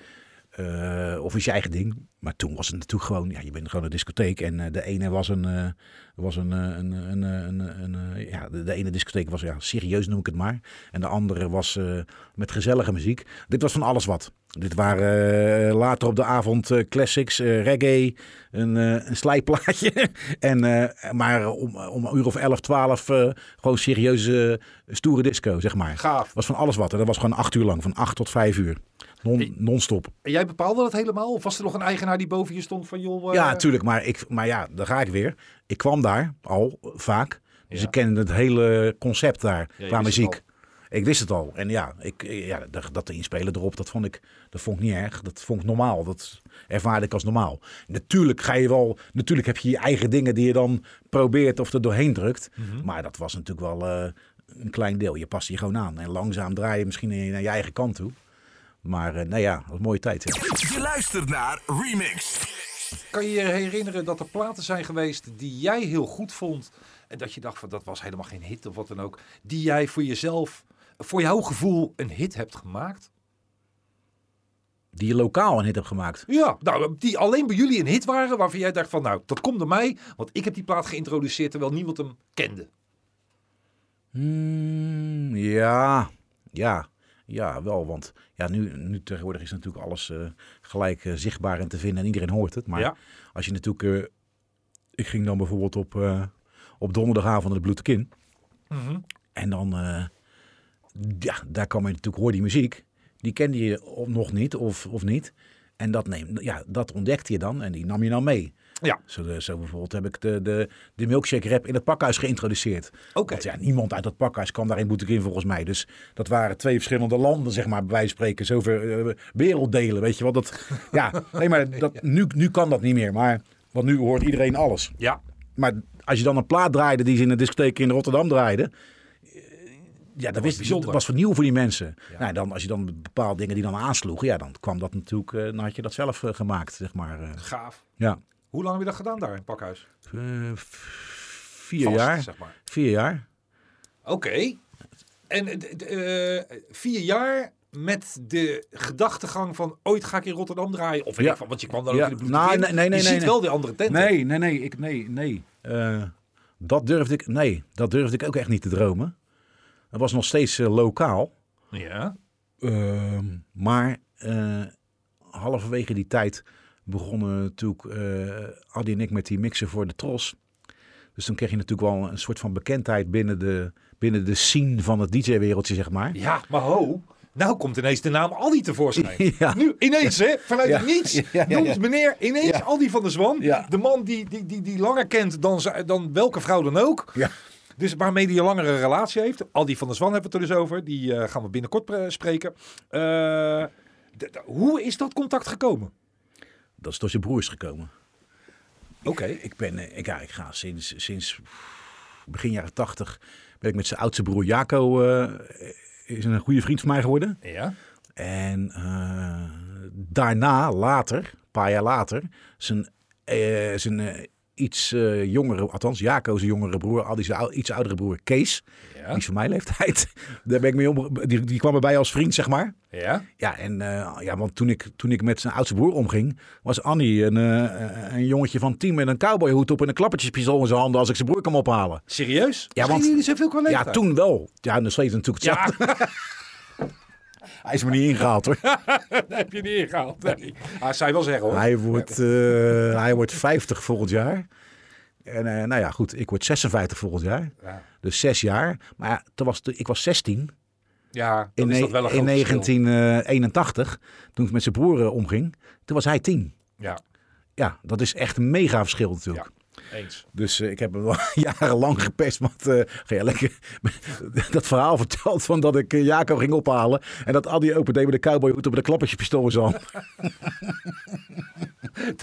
Of is je eigen ding. Maar toen was het natuurlijk gewoon, ja, je bent gewoon een discotheek. En eh, de ene was een, eh, was een, eh, een, een, een, ja, de, de ene discotheek was, ja, serieus noem ik het maar. En de andere was met gezellige muziek. Dit was van alles wat. Dit waren later op de avond classics, reggae, een, een slijplaatje. [LAUGHS] en, maar om, om een uur of 11, 12 eh, gewoon serieuze, stoere disco, zeg maar. Gaaf. was van alles wat. En dat was gewoon acht uur lang, van acht tot vijf uur. Non, non-stop. En jij bepaalde dat helemaal? Of was er nog een eigenaar die boven je stond van joh... eh, Ja, natuurlijk. Maar, ik, maar ja, daar ga ik weer. Ik kwam daar al eh, vaak. Dus Ja. ik kende het hele concept daar qua muziek. Ik wist het al. En ja, ik, eh, ja dat, dat inspelen erop, dat vond, ik, dat vond ik niet erg. Dat vond ik normaal. Dat ervaarde ik als normaal. Natuurlijk ga je wel... Natuurlijk heb je je eigen dingen die je dan probeert of er doorheen drukt. Mhm. Maar dat was natuurlijk wel eh, een klein deel. Je past je gewoon aan. En langzaam draai je misschien naar je eigen kant toe. Maar eh, nou ja, een mooie tijd. Je luistert naar Remix. Kan je je herinneren dat er platen zijn geweest die jij heel goed vond... en dat je dacht van dat was helemaal geen hit of wat dan ook... die jij voor jezelf, voor jouw gevoel, een hit hebt gemaakt? Die je lokaal een hit hebt gemaakt. Ja, nou, die alleen bij jullie een hit waren... waarvan jij dacht van nou, dat komt door mij... want ik heb die plaat geïntroduceerd terwijl niemand hem kende. Hmm, ja, ja, ja, wel. Want ja, nu, nu tegenwoordig is natuurlijk alles eh, gelijk eh, zichtbaar en te vinden en iedereen hoort het. Maar Ja. als je natuurlijk... eh, ik ging dan bijvoorbeeld op, op donderdagavond naar de Bloed Kin. En dan, ja, daar kwam je natuurlijk, hoor die muziek. Die kende je nog niet of, of niet. En dat, neem, ja, dat ontdekte je dan en die nam je dan mee. Ja. Zo, de- zo bijvoorbeeld heb ik de, de, de milkshake rap in het pakhuis geïntroduceerd. Oké. Want ja, niemand uit dat pakhuis kwam daar in Boetekin volgens mij. Dus dat waren twee verschillende landen, zeg maar, bij wijze van spreken. Zoveel eh, werelddelen, weet je wel. Dat, ja, [LAUGHS] nee, maar dat, nu, nu kan dat niet meer. Maar, want nu hoort iedereen alles. Ja, Maar als je dan een plaat draaide die ze in de discotheek in Rotterdam draaiden. eh, Ja, dat, wist, bijzonder. dat was vernieuw voor die mensen. Nou, dan, als je dan bepaalde dingen die dan aansloegen, ja, dan kwam dat natuurlijk, eh, dan had je dat zelf eh, gemaakt, zeg maar. eh. gaaf. ja. Hoe lang heb je dat gedaan daar in het pakhuis? Eh, vier Vast, jaar. zeg maar. Vier jaar. Oké. En eh, eh, vier jaar met de gedachtegang van ooit ga ik in Rotterdam draaien. Of Ja. ik van, want je kwam dan Ja. ook in de Nou, in. nee, nee, nee, Je nee, ziet wel de andere tenten. Nee, nee, nee, ik, nee, nee. Dat durfde ik, nee, dat durfde ik ook echt niet te dromen. Dat was nog steeds lokaal. Ja. Ehm, maar halverwege die tijd begonnen natuurlijk eh Adi en ik met die mixen voor de Tros. Dus toen kreeg je natuurlijk wel een soort van bekendheid binnen de, binnen de scene van het DJ-wereldje, zeg maar. Ja, maar ho. Nou komt ineens de naam Aldi tevoorschijn. [LAUGHS] Ja. Nu ineens, hè? Vanuit Ja. niets Ja, noemt meneer ineens. Aldi van der Zwan. De man die, die, die, die langer kent dan, dan welke vrouw dan ook. Ja. Dus waarmee hij een langere relatie heeft. Aldi van der Zwan hebben we het er dus over. Die eh, gaan we binnenkort eh, spreken. Hoe is dat contact gekomen? Dat is door zijn broers gekomen. Oké. Ik ben, eh, ik, ja, ik ga sinds, sinds begin jaren tachtig ben ik met zijn oudste broer Jaco, eh, is een goede vriend van mij geworden. Ja. En eh, daarna, later, een paar jaar later, zijn, eh, zijn iets eh, jongere, althans Jaco zijn jongere broer, al die iets oudere broer Kees, Ja. die is van mijn leeftijd, [LAUGHS] daar ben ik mee om, die, die kwam erbij als vriend, zeg maar. Ja. Ja, en eh, ja, want toen ik, toen ik met zijn oudste broer omging, was Annie een, eh, een jongetje van tien met een cowboyhoed op en een klappertjespistool in zijn handen als ik zijn broer kwam ophalen. Serieus? Ja, want- jullie zoveel qua Ja, toen wel. Ja, nog steeds natuurlijk. Ja, [LAUGHS] Hij is me niet ingehaald hoor. [LAUGHS] dat heb je niet ingehaald. Nee. Ah, zou je wel zeggen hoor. Hij wordt, eh, hij wordt 50 volgend jaar. En eh, nou ja, goed, ik word 56 volgend jaar. Ja. Dus zes jaar. Maar ja, toen was, ik was 16 Ja, in, is dat wel een in groot verschil. 1981. Toen ik met zijn broer eh, omging. Toen was hij 10. Ja, Ja, dat is echt een mega verschil natuurlijk. Eens. Dus eh, ik heb hem wel [LAUGHS] jarenlang gepest. Want eh, ga je lekker [LAUGHS] dat verhaal verteld van dat ik eh, Jaco ging ophalen. En dat Adi open deed met de cowboyhoed op de zijn hand.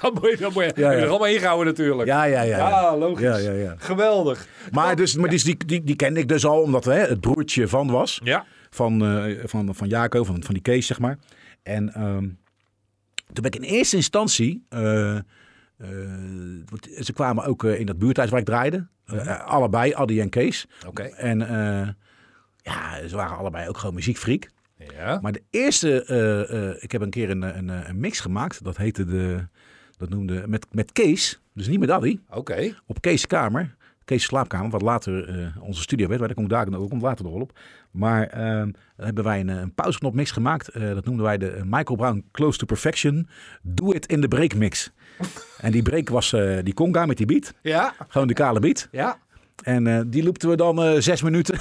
Dat moet je, dat moet je, Ja, ja. er allemaal ingehouden natuurlijk. Ja, ja, ja. ja. Logisch. Ja. Geweldig. Maar, dus, maar dus die, die, die kende ik dus al, omdat hè, het broertje van was. Ja. Van, eh, van, van Jaco, van, van die Kees, zeg maar. En ehm, toen ben ik in eerste instantie... eh, ze kwamen ook eh, in dat buurthuis waar ik draaide. Eh, allebei, Adi en Kees. Oké. En ja, ze waren allebei ook gewoon muziekfreak. Ja. Maar de eerste, ik heb een keer een, een, een mix gemaakt. Dat heette de, dat noemde, met, met Kees, dus niet met Adi, Oké. op Kees' kamer. Kees' slaapkamer, wat later onze studio werd. Waar kom ik daar ook komt later nog op. Maar dan hebben wij een, een pauzeknop mix gemaakt. Dat noemden wij de Michael Brown Close to Perfection. Do it in the break mix. En die break was eh, die conga met die beat. Ja. Gewoon die kale beat. Ja. En eh, die loopten we dan eh, zes minuten. [LAUGHS]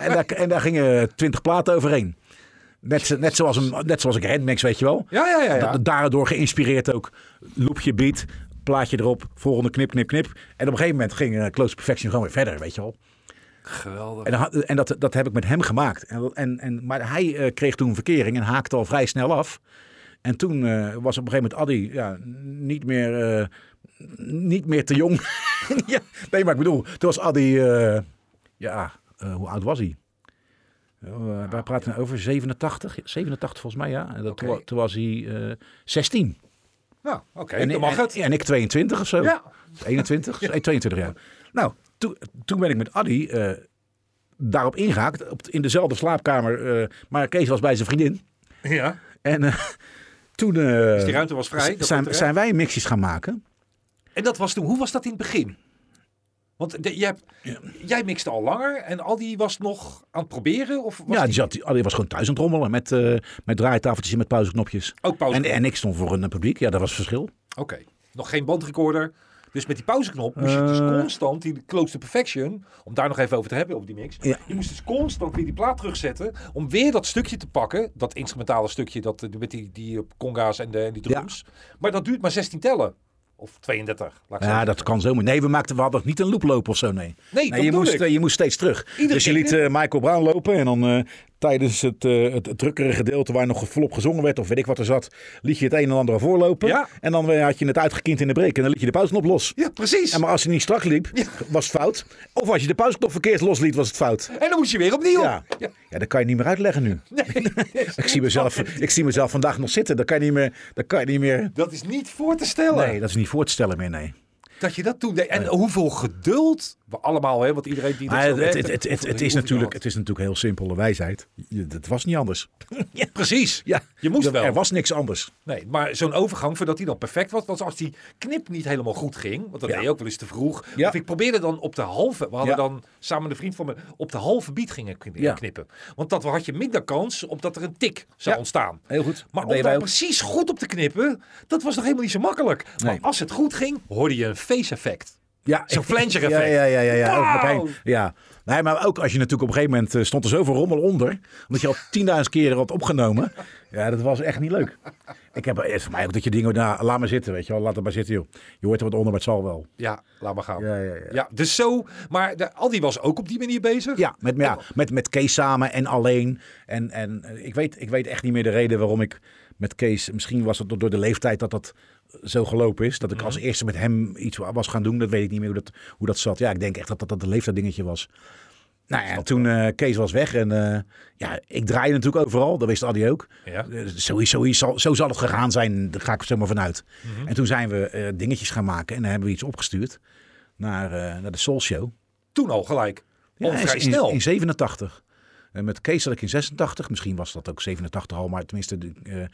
en, daar, en daar gingen twintig platen overheen. Net, net, zoals een, net zoals een handmix, weet je wel. Ja, ja, ja. ja. Da- Daardoor geïnspireerd ook. Loopje beat, plaatje erop, volgende knip, knip, knip. En op een gegeven moment ging Close Perfection gewoon weer verder, weet je wel. Geweldig. En, dan en dat, dat heb ik met hem gemaakt. En, en, en, maar hij kreeg toen verkering en haakte al vrij snel af. En toen eh, was op een gegeven moment Addy ja, niet, meer, eh, niet meer te jong. [LAUGHS] ja, nee, maar ik bedoel, toen was Addy, eh, ja, hoe oud was hij? Uh, wij praten over 87, 87 volgens mij, ja. En dat, toen, toen was hij eh 16. Nou, oké. En, dan mag en- het. En ik 22 of zo. Ja. 21, [LAUGHS] Nee, 22 jaar. Nou, toen, toen ben ik met Addy daarop ingehaakt. Op, in dezelfde slaapkamer. maar Kees was bij zijn vriendin. Ja. En toen eh, Dus die ruimte was vrij. zijn, zijn wij mixjes gaan maken. En dat was toen, hoe was dat in het begin? Want de, jij, hebt, jij mixte al langer en Aldi was nog aan het proberen? Of was ja, die die zat, was gewoon thuis aan het rommelen. Met, eh, met draaitafeltjes en met pauzeknopjes. ook pauze? En, en ik stond voor een publiek. Ja, dat was het verschil. Oké, nog geen bandrecorder. Dus met die pauzeknop moest je dus Eh. constant die Close to Perfection, om daar nog even over te hebben op die mix. Ja. Je moest dus constant weer die plaat terugzetten om weer dat stukje te pakken, dat instrumentale stukje dat, eh, met die, die eh, conga's en, de, en die drums. Maar dat duurt maar 16 tellen. Of 32, laat ik Ja, zeggen. dat kan zomaar. Nee, we, maakten, we hadden niet een loop lopen of zo, nee. Nee, dat je, moest, ik. je moest steeds terug. Dus je liet Michael Brown lopen en dan tijdens het, eh, het, het drukkere gedeelte waar nog volop gezongen werd of weet ik wat er zat, liet je het een en ander voorlopen. Ja. En dan eh, had je het uitgekiend in de break en dan liet je de pauzeknop los. Ja, precies. En maar als je niet strak liep, was het fout. Of als je de pauzeknop verkeerd losliet, was het fout. En dan moest je weer opnieuw. Ja. Ja. ja, dat kan je niet meer uitleggen nu. [LAUGHS] ik, zie mezelf, ik zie mezelf vandaag nog zitten. Dat kan je niet meer. Dat kan je niet meer. Dat is niet voor te stellen Nee, dat is niet voor te stellen meer, nee. dat je dat toen deed. En hoeveel geduld We allemaal, hè, want iedereen die Maar het, het, het, het, is natuurlijk, het is natuurlijk heel simpele wijsheid. Het was niet anders. Precies. [LAUGHS] Ja, Je moest er, wel. Er was niks anders. Nee, maar zo'n overgang, voordat die dan perfect was, was als die knip niet helemaal goed ging, want dat Ja. deed je ook wel eens te vroeg. Ja. Of ik probeerde dan op de halve, we hadden Ja. dan samen met een vriend van me op de halve beat gingen kn- Ja. knippen. Want dat had je minder kans op dat er een tik zou Ja. ontstaan. Heel goed. Maar om daar precies goed op te knippen, dat was nog helemaal niet zo makkelijk. Maar als het goed ging, hoorde je een face effect. Ja, Zo'n flanger Ja, effect. ja, ja, ja. ja. heen. Wauw. ja. Nee, maar ook als je natuurlijk op een gegeven moment eh, stond er zoveel rommel onder. Omdat je al tienduizend keren had opgenomen. Ja, dat was echt niet leuk. Ik heb het voor mij ook dat je dingen, nou, laat maar zitten, weet je wel. Laat het maar zitten, joh. Je hoort er wat onder, maar het zal wel. Ja, laat maar gaan. Ja, ja, ja. Ja, dus zo, maar de, Aldi was ook op die manier bezig. Ja, met, ja, met, met Kees samen en alleen. En, en eh, ik, weet, ik weet echt niet meer de reden waarom ik met Kees... Misschien was het door de leeftijd dat dat zo gelopen is. Dat ik als eerste met hem iets was gaan doen. Dat weet ik niet meer hoe dat, hoe dat zat. Ja, ik denk echt dat dat, dat een leeftijddingetje was. Nou ja, en toen eh, Kees was weg. En eh, ja, ik draaide natuurlijk overal. Dat wist Adi ook. Ja. Eh, Sowieso, zal, zo zal het gegaan zijn. Daar ga ik zomaar vanuit. En toen zijn we eh, dingetjes gaan maken. En dan hebben we iets opgestuurd naar, eh, naar de Soul Show. Toen al gelijk. Ja, in, snel. In 87. En met Kees zat ik in 86. Misschien was dat ook 87 al. Maar tenminste, de, eh,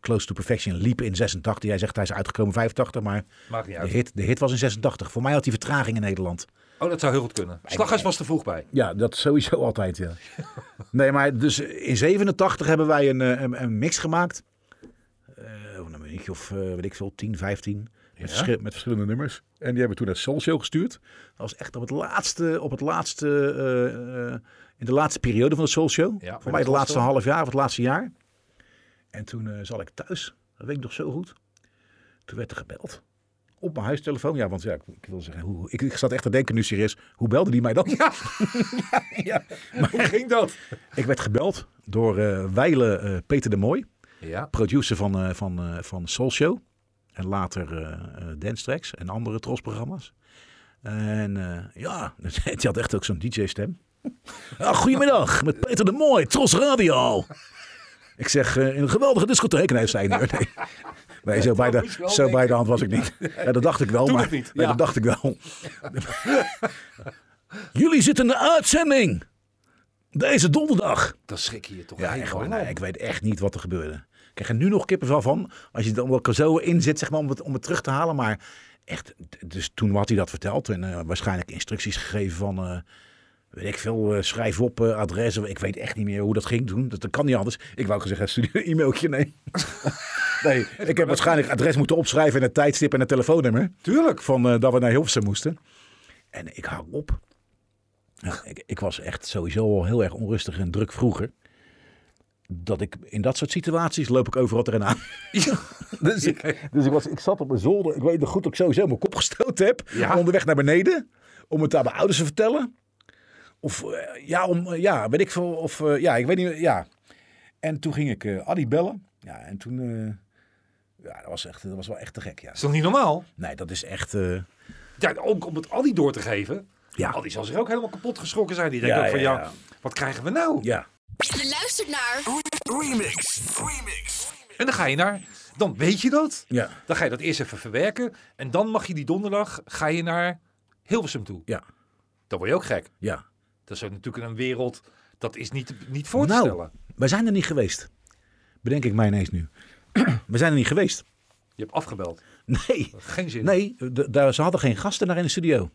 Close to Perfection liep in 86. Jij zegt hij is uitgekomen 85. Maar Maakt niet de hit, de hit was in 86. Voor mij had hij vertraging in Nederland. Oh, dat zou heel goed kunnen. Slaghuis was er vroeg bij. Ja, dat sowieso [LAUGHS] altijd, ja. nee, maar dus in 87 hebben wij een, eh, een, een mix gemaakt. Eh een minuutje of, eh, weet ik veel, 10, 15. Met, verschil- met verschillende nummers. En die hebben we toen naar Soul Show gestuurd. Dat was echt op het laatste, op het laatste eh, eh, in de laatste periode van de Soul Show. Ja, Voor mij het laatste half jaar of het laatste jaar. En toen eh zat ik thuis. Dat weet ik nog zo goed. Toen werd er gebeld. Op mijn huistelefoon. Ja, want ja, ik, ik wil zeggen, hoe, ik, ik zat echt te denken nu serieus. Hoe belde die mij dan? [LAUGHS] Ja, ja. Hoe ging dat? Ik werd gebeld door eh Weile eh, Peter de Mooi, Ja. producer van, eh van, van Soul Show. En later eh Dance Tracks en andere trosprogramma's. En ja, [LAUGHS] die had echt ook zo'n DJ-stem. Ah, goedemiddag, met Peter de Mooi, Tros Radio. Ik zeg, eh, in een geweldige discotheek. Nee, zei hij. Nee, nee zo, bij de, zo bij de hand was ik niet. Ja, dat dacht ik wel. Maar, niet, nee, ja. dat dacht ik wel. Jullie zitten in de uitzending. Deze donderdag. Dan schrik je toch Ja, echt, nee, ik weet echt niet wat er gebeurde. Ik krijg er nu nog kippenvel van. Als je er er zo in zit, zeg maar, om het, om het terug te halen. Maar echt, dus toen had hij dat verteld. En eh, waarschijnlijk instructies gegeven van... eh, weet ik veel, eh, schrijf op eh, adressen. Ik weet echt niet meer hoe dat ging toen. Dat, dat kan niet anders. Ik wou zeggen, [LAUGHS] stuur een e-mailtje. Nee. [LAUGHS] nee, [LAUGHS] ik heb waarschijnlijk adres moeten opschrijven en het tijdstip en het telefoonnummer. Tuurlijk. Van eh, dat we naar Hilversum moesten. En ik hang op. Ja, ik, ik was echt sowieso al heel erg onrustig en druk vroeger. Dat ik in dat soort situaties loop ik overal tegenaan. dus ik, dus ik, was, ik zat op mijn zolder. Ik weet nog goed dat ik sowieso mijn kop gestoten heb. Ja. Onderweg naar beneden. Om het aan mijn ouders te vertellen. Of eh, ja, om, eh, ja, weet ik veel. Of eh, ja, ik weet niet meer. Ja. En toen ging ik eh Adi bellen. Ja, en toen. eh, ja, dat was, echt, dat was wel echt te gek. Ja. Is toch niet normaal? Nee, dat is echt. eh, Ja, ook om het Aldi door te geven. Ja. Aldi zal zich ook helemaal kapot geschrokken zijn. Die denkt Ja, ook van, ja, ja, ja. wat krijgen we nou? ja. Je luistert naar Remix. Remix. En dan ga je naar, dan weet je dat. Ja. Dan ga je dat eerst even verwerken. En dan mag je die donderdag, ga je naar Hilversum toe. Ja. Dan word je ook gek. Ja. Dat is natuurlijk een wereld, dat is niet, niet voor te Nou, stellen. wij zijn er niet geweest. Bedenk ik mij ineens nu. [CLEARS THROAT] we zijn er niet geweest. Je hebt afgebeld. Nee. Geen zin. Nee, daar, ze hadden geen gasten daar in de studio.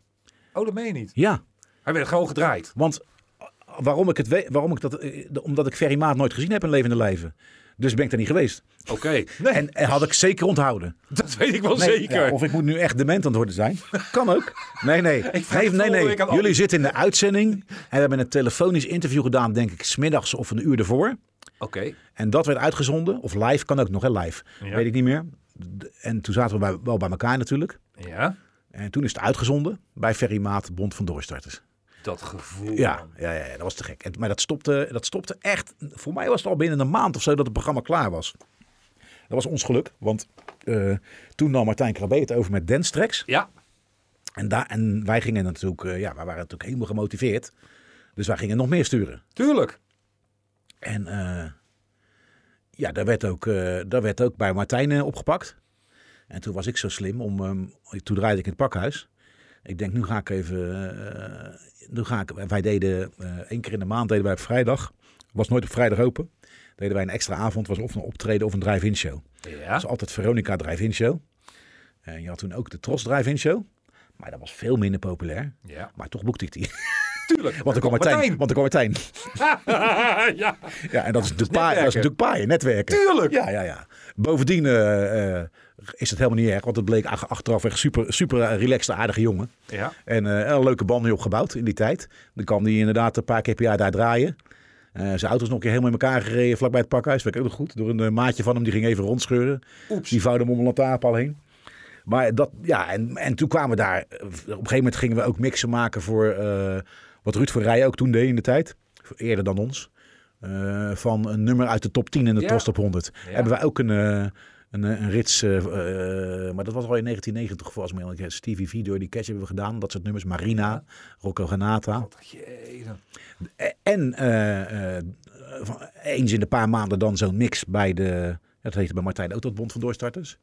Oh, dat meen je niet. Ja. Hij werd gewoon gedraaid. Want eh, waarom ik het weet, waarom ik dat, eh, omdat ik Ferry Maat nooit gezien heb in levende lijven. Dus ben ik er niet geweest. Oké. [LAUGHS] Nee, En, en had ik zeker onthouden. dat weet ik wel Nee, zeker. ja, of ik moet nu echt dement aan het worden zijn. Kan ook. Nee, nee. [LAUGHS] Nee, nee, nee. Jullie zitten in de uitzending. En we hebben een telefonisch interview gedaan, denk ik, smiddags of een uur ervoor. Oké. En dat werd uitgezonden. Of live, kan ook nog, hè, live. Ja. Weet ik niet meer. En toen zaten we bij, wel bij elkaar natuurlijk. Ja, En toen is het uitgezonden bij Ferry Maat, Bond van Doorstarters. Dat gevoel. Ja, ja, ja, dat was te gek. En- Maar dat stopte, dat stopte echt. Voor mij was het al binnen een maand of zo dat het programma klaar was. Dat was ons geluk, want eh, toen nam Martijn Krabbe het over met Dance Tracks. Ja, En, daar, en wij gingen natuurlijk, eh, ja, wij waren natuurlijk helemaal gemotiveerd. Dus wij gingen nog meer sturen. tuurlijk. En eh, ja, daar werd, ook, daar werd ook bij Martijn opgepakt. En toen was ik zo slim om, ehm, toen draaide ik in het pakhuis. Ik denk, nu ga ik even... eh, nu ga ik, wij deden eh, één keer in de maand deden wij op vrijdag. Was nooit op vrijdag open. Deden wij een extra avond. Was of een optreden of een drive-in show. Ja. Dat is altijd Veronica Drive-In Show. En je had toen ook de Tros Drive-In Show. Maar dat was veel minder populair. Ja. Maar toch boekte ik die. Tuurlijk. [LAUGHS] Want er kwam Martijn. Want er kwam Martijn. [LAUGHS] ja. Ja, en dat is natuurlijk paaien. Dat is netwerken. Tuurlijk. Ja, ja, ja. Bovendien eh, is het helemaal niet erg. Want het bleek ach- achteraf echt super, super relaxed, aardige jongen. Ja. En eh, een leuke band mee opgebouwd in die tijd. Dan kwam die inderdaad een paar keer per jaar daar draaien. Eh, zijn auto is nog een keer helemaal in elkaar gereden vlakbij het pakhuis. Dat ik ook nog goed. Door een eh, maatje van hem, die ging even rondscheuren. Oeps. Die vouwde hem om een lantaarnpaal heen. Maar dat, ja, en, en toen kwamen we daar. Op een gegeven moment gingen we ook mixen maken voor. wat Ruud van Rij ook toen deed in de tijd. Eerder dan ons. Van een nummer uit de top 10 in de Ja. Top 100. Ja. Hebben wij ook een, een, eh, een rits. eh, eh, maar dat was al in 1990 volgens mij. Stevie V door die catch hebben we gedaan. Dat soort nummers. Marina, Rocco Granata. Dan- En eens in de paar maanden dan zo'n mix bij de. Dat heette bij Martijn ook dat Bond van Doorstarters.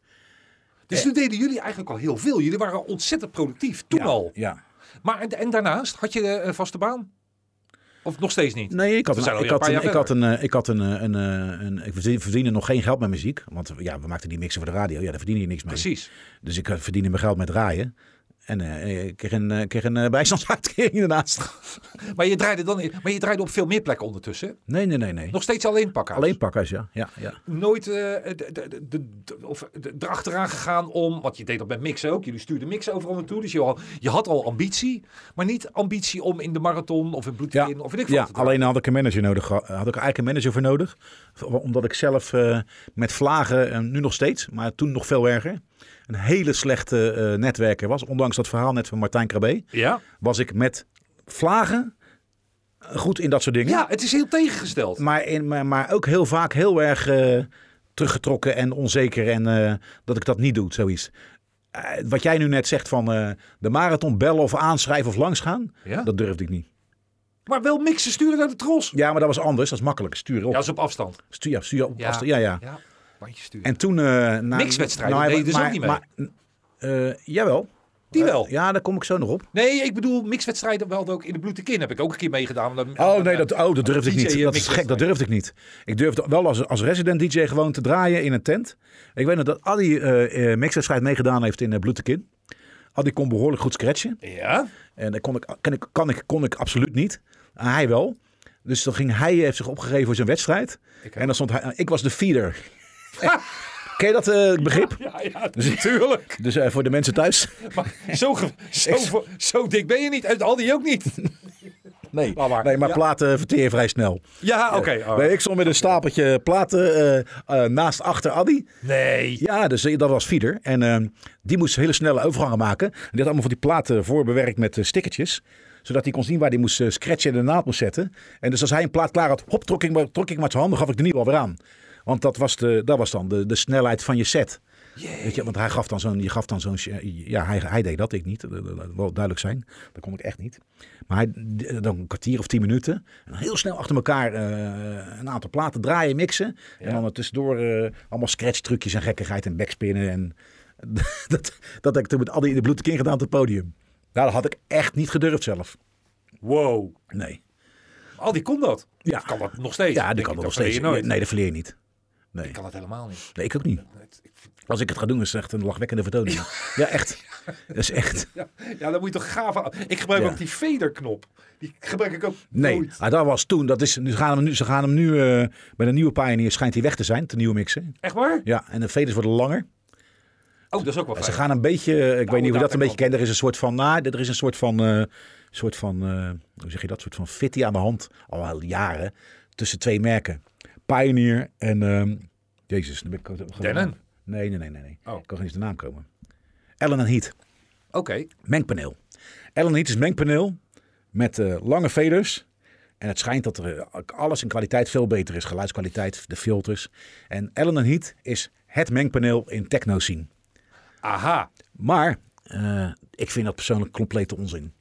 Dus toen deden jullie eigenlijk al heel veel. Jullie waren ontzettend productief toen ja, al. Ja. Maar en, en daarnaast, had je een vaste baan? Of nog steeds niet? Nee, ik had, een, ik, alweer had een een, ik, had een, eh, ik had een, eh, een, eh, een, ik verdien- verdiende nog geen geld met muziek. Want ja, we maakten die mixen voor de radio. Ja, daar verdien je niks mee. Precies. Dus ik eh, verdiende mijn geld met draaien. En eh, ik kreeg een, eh, kreeg een eh, bijstandsuitkering daarnaast. [LAUGHS] Maar je draaide dan in- maar je draaide op veel meer plekken ondertussen. Nee, nee, nee, nee. Nog steeds alleen pakken. Alleen pakhuis, ja. ja, ja. Nooit eh, de, of erachteraan gegaan om, want je deed dat met mixen ook. Jullie stuurden mixen overal naartoe. Dus je, al, je had al ambitie, maar niet ambitie om in de marathon of in bloedkin of weet ik ja alleen had ik een manager nodig. gehad. Had ik eigenlijk een manager voor nodig. Omdat ik zelf eh, met vlagen, en nu nog steeds, maar toen nog veel erger, een hele slechte eh, netwerker was. Ondanks dat verhaal net van Martijn Krabbe, Ja? was ik met vlagen goed in dat soort dingen. ja, het is heel tegengesteld. Maar, in, maar, maar ook heel vaak heel erg eh, teruggetrokken en onzeker. En eh, dat ik dat niet doe, zoiets. Wat jij nu net zegt van de marathon bellen of aanschrijven of langsgaan. Ja? Dat durfde ik niet. Maar wel mixen sturen naar de tros. Ja, maar dat was anders. Dat is makkelijk. Stuur op. Ja, dat is op afstand. Stuur, ja, stuur op. Ja. afstand. Ja, ja. Ja, bandje sturen. En toen... eh na, Mixwedstrijden nou, deed je dus maar, ook niet mee? Maar, eh, jawel. Die wel. Eh, ja, daar kom ik zo nog op. Nee, ik bedoel mixwedstrijden. We hadden ook in de Bloedekin heb ik ook een keer meegedaan. Oh nee, dat, oh, dat durfde ik niet. Dat is gek, dat mixwedstrijd. durfde ik niet. Ik durfde wel als, als resident DJ gewoon te draaien in een tent. Ik weet nog dat Adi eh mixwedstrijd meegedaan heeft in uh, Bloetekin. Adi kon behoorlijk goed scratchen. Ja? En dat kon ik, kan ik, kan ik, kon ik absoluut niet. En hij wel. Dus dan ging hij, heeft zich opgegeven voor zijn wedstrijd. Ik en dan stond hij, ik was de feeder. [LAUGHS] Ken je dat eh, begrip? Ja, ja, natuurlijk. Dus eh, voor de mensen thuis. [LAUGHS] Maar zo, zo, zo dik ben je niet. En al die ook niet. [LAUGHS] Nee, maar. nee maar Ja. platen verteer je vrij snel. Ja, oké. oh. Nee, ik stond met een stapeltje platen eh, eh, naast achter Adi. Nee. Ja, dus eh, dat was Fieder. En eh, die moest hele snelle overgangen maken. En die had allemaal van die platen voorbewerkt met eh, stickertjes. Zodat hij kon zien waar hij moest eh, scratchen en de naald moest zetten. En dus als hij een plaat klaar had, hop, trok ik, maar, trok ik maar zijn handen, gaf ik de nieuwe alweer aan. Want dat was, de, dat was dan de, de snelheid van je set. Weet je, want hij gaf dan zo'n, je gaf dan zo'n, ja, hij, hij deed dat, ik niet. Dat, wil duidelijk zijn. Dat kon ik echt niet. Maar hij, dan een kwartier of tien minuten. En heel snel achter elkaar eh, een aantal platen draaien, mixen. En dan er tussendoor eh, allemaal scratch trucjes en gekkigheid en backspinnen. En [LAUGHS] dat, dat heb ik toen met al die in de bloed gedaan op het podium. Nou, dat had ik echt niet gedurfd zelf. Wow. Nee. Al die kon dat. Ja. Of kan dat nog steeds? Ja, die kan dat nog steeds. Nee, dat verleer je niet. Nee. Ik kan dat helemaal niet. nee, ik ook niet. Het- Als ik het ga doen, is het echt een lachwekkende vertoning. Ja, echt. [LAUGHS] Dat is echt. Ja, ja, dan moet je toch gaaf aan. Ik gebruik Ja. ook die faderknop. Die gebruik ik ook Nee, nooit. ah, dat was toen. Dat is, nu gaan hem nu, ze gaan hem nu, eh, bij de nieuwe Pioneer schijnt hij weg te zijn, de nieuwe mixen. Echt waar? Ja, en de faders worden langer. Oh, dat is ook wel Ze gaan een beetje, eh, ik weet niet hoe je dat een beetje kent. Er is een soort van, nou, er is een soort van, eh, soort van, hoe zeg je dat, soort van fitty aan de hand, al jaren, tussen twee merken. Pioneer en, ehm, jezus, nu ben ik Denon? Nee, nee, nee, nee. nee. Oh. Ik kan geen eens de naam komen. Ellen Heat. Oké. mengpaneel. Ellen Heat is mengpaneel met eh, lange faders. En het schijnt dat er eh, alles in kwaliteit veel beter is. Geluidskwaliteit, de filters. En Ellen Heat is het mengpaneel in techno scene. Aha. Maar eh, ik vind dat persoonlijk complete onzin.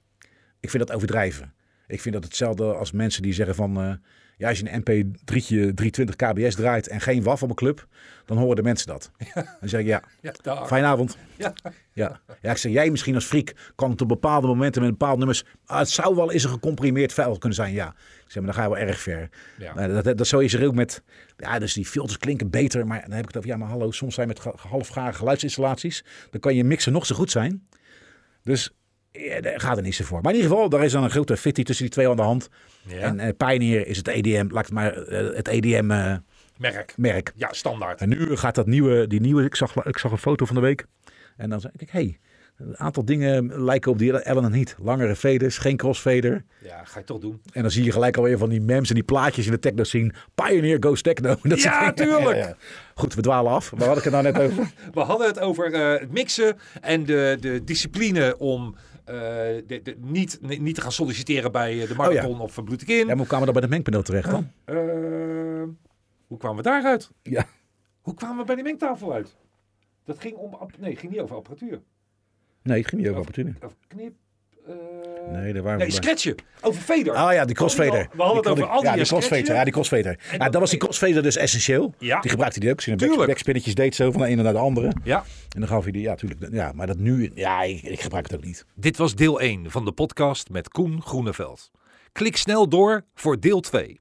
Ik vind dat overdrijven. Ik vind dat hetzelfde als mensen die zeggen van... eh, ja, als je een MP3'tje 320 kbs draait en geen WAF op een club... dan horen de mensen dat. Dan zeg ik ja, [LAUGHS] Ja, fijne avond. Ja. Ja. ja, ik zeg, jij misschien als freak kan het op bepaalde momenten met bepaalde nummers... ah, het zou wel eens een gecomprimeerd file kunnen zijn, ja. Ik zeg, maar dan ga je wel erg ver. Ja. Dat, dat, dat zo is er ook met... Ja, dus die filters klinken beter, maar dan heb ik het over... Ja, maar hallo, soms zijn met halfgare geluidsinstallaties... dan kan je mixen nog zo goed zijn. Dus ja, daar gaat er niet zo voor. Maar in ieder geval, daar is dan een grote fitty tussen die twee aan de hand. Ja. En eh Pioneer is het EDM, laat het maar eh, het EDM-merk. Merk. Ja, standaard. En nu gaat dat nieuwe, die nieuwe, ik zag, ik zag een foto van de week. En dan zei ik, hé, hey, een aantal dingen lijken op die Ellen en niet. Langere faders, geen crossfader. Ja, ga je toch doen. En dan zie je gelijk alweer van die memes en die plaatjes in de techno scene. Pioneer goes techno. [LAUGHS] Dat Ja, tuurlijk. Goed, we dwalen af. Waar had ik het nou net over? [LAUGHS] We hadden het over eh, het mixen en de, de discipline om eh, de, de, niet, niet te gaan solliciteren bij eh, de marathon of Bloed ik in. Ja, maar hoe kwamen we dan bij de mengpaneel terecht dan? Eh, hoe kwamen we daaruit? Ja. Hoe kwamen we bij die mengtafel uit? Dat ging om... Nee, ging niet over apparatuur. Nee, het ging niet over opportunity. Of knip... eh, Nee, daar waren nee, scratchen. Over fader. Oh ja, die crossfader. We hadden het over al die Ja, die crossfader. Ja, die crossfader. Ja, dat- was die crossfader dus essentieel. Ja. Die gebruikte die ook. Back, Tuurlijk. backspinnetjes deed zo van de ene naar de andere. Ja. En dan gaf hij die, ja, natuurlijk. Ja, maar dat nu, ja, ik, ik gebruik het ook niet. Dit was deel 1 van de podcast met Koen Groeneveld. Klik snel door voor deel 2.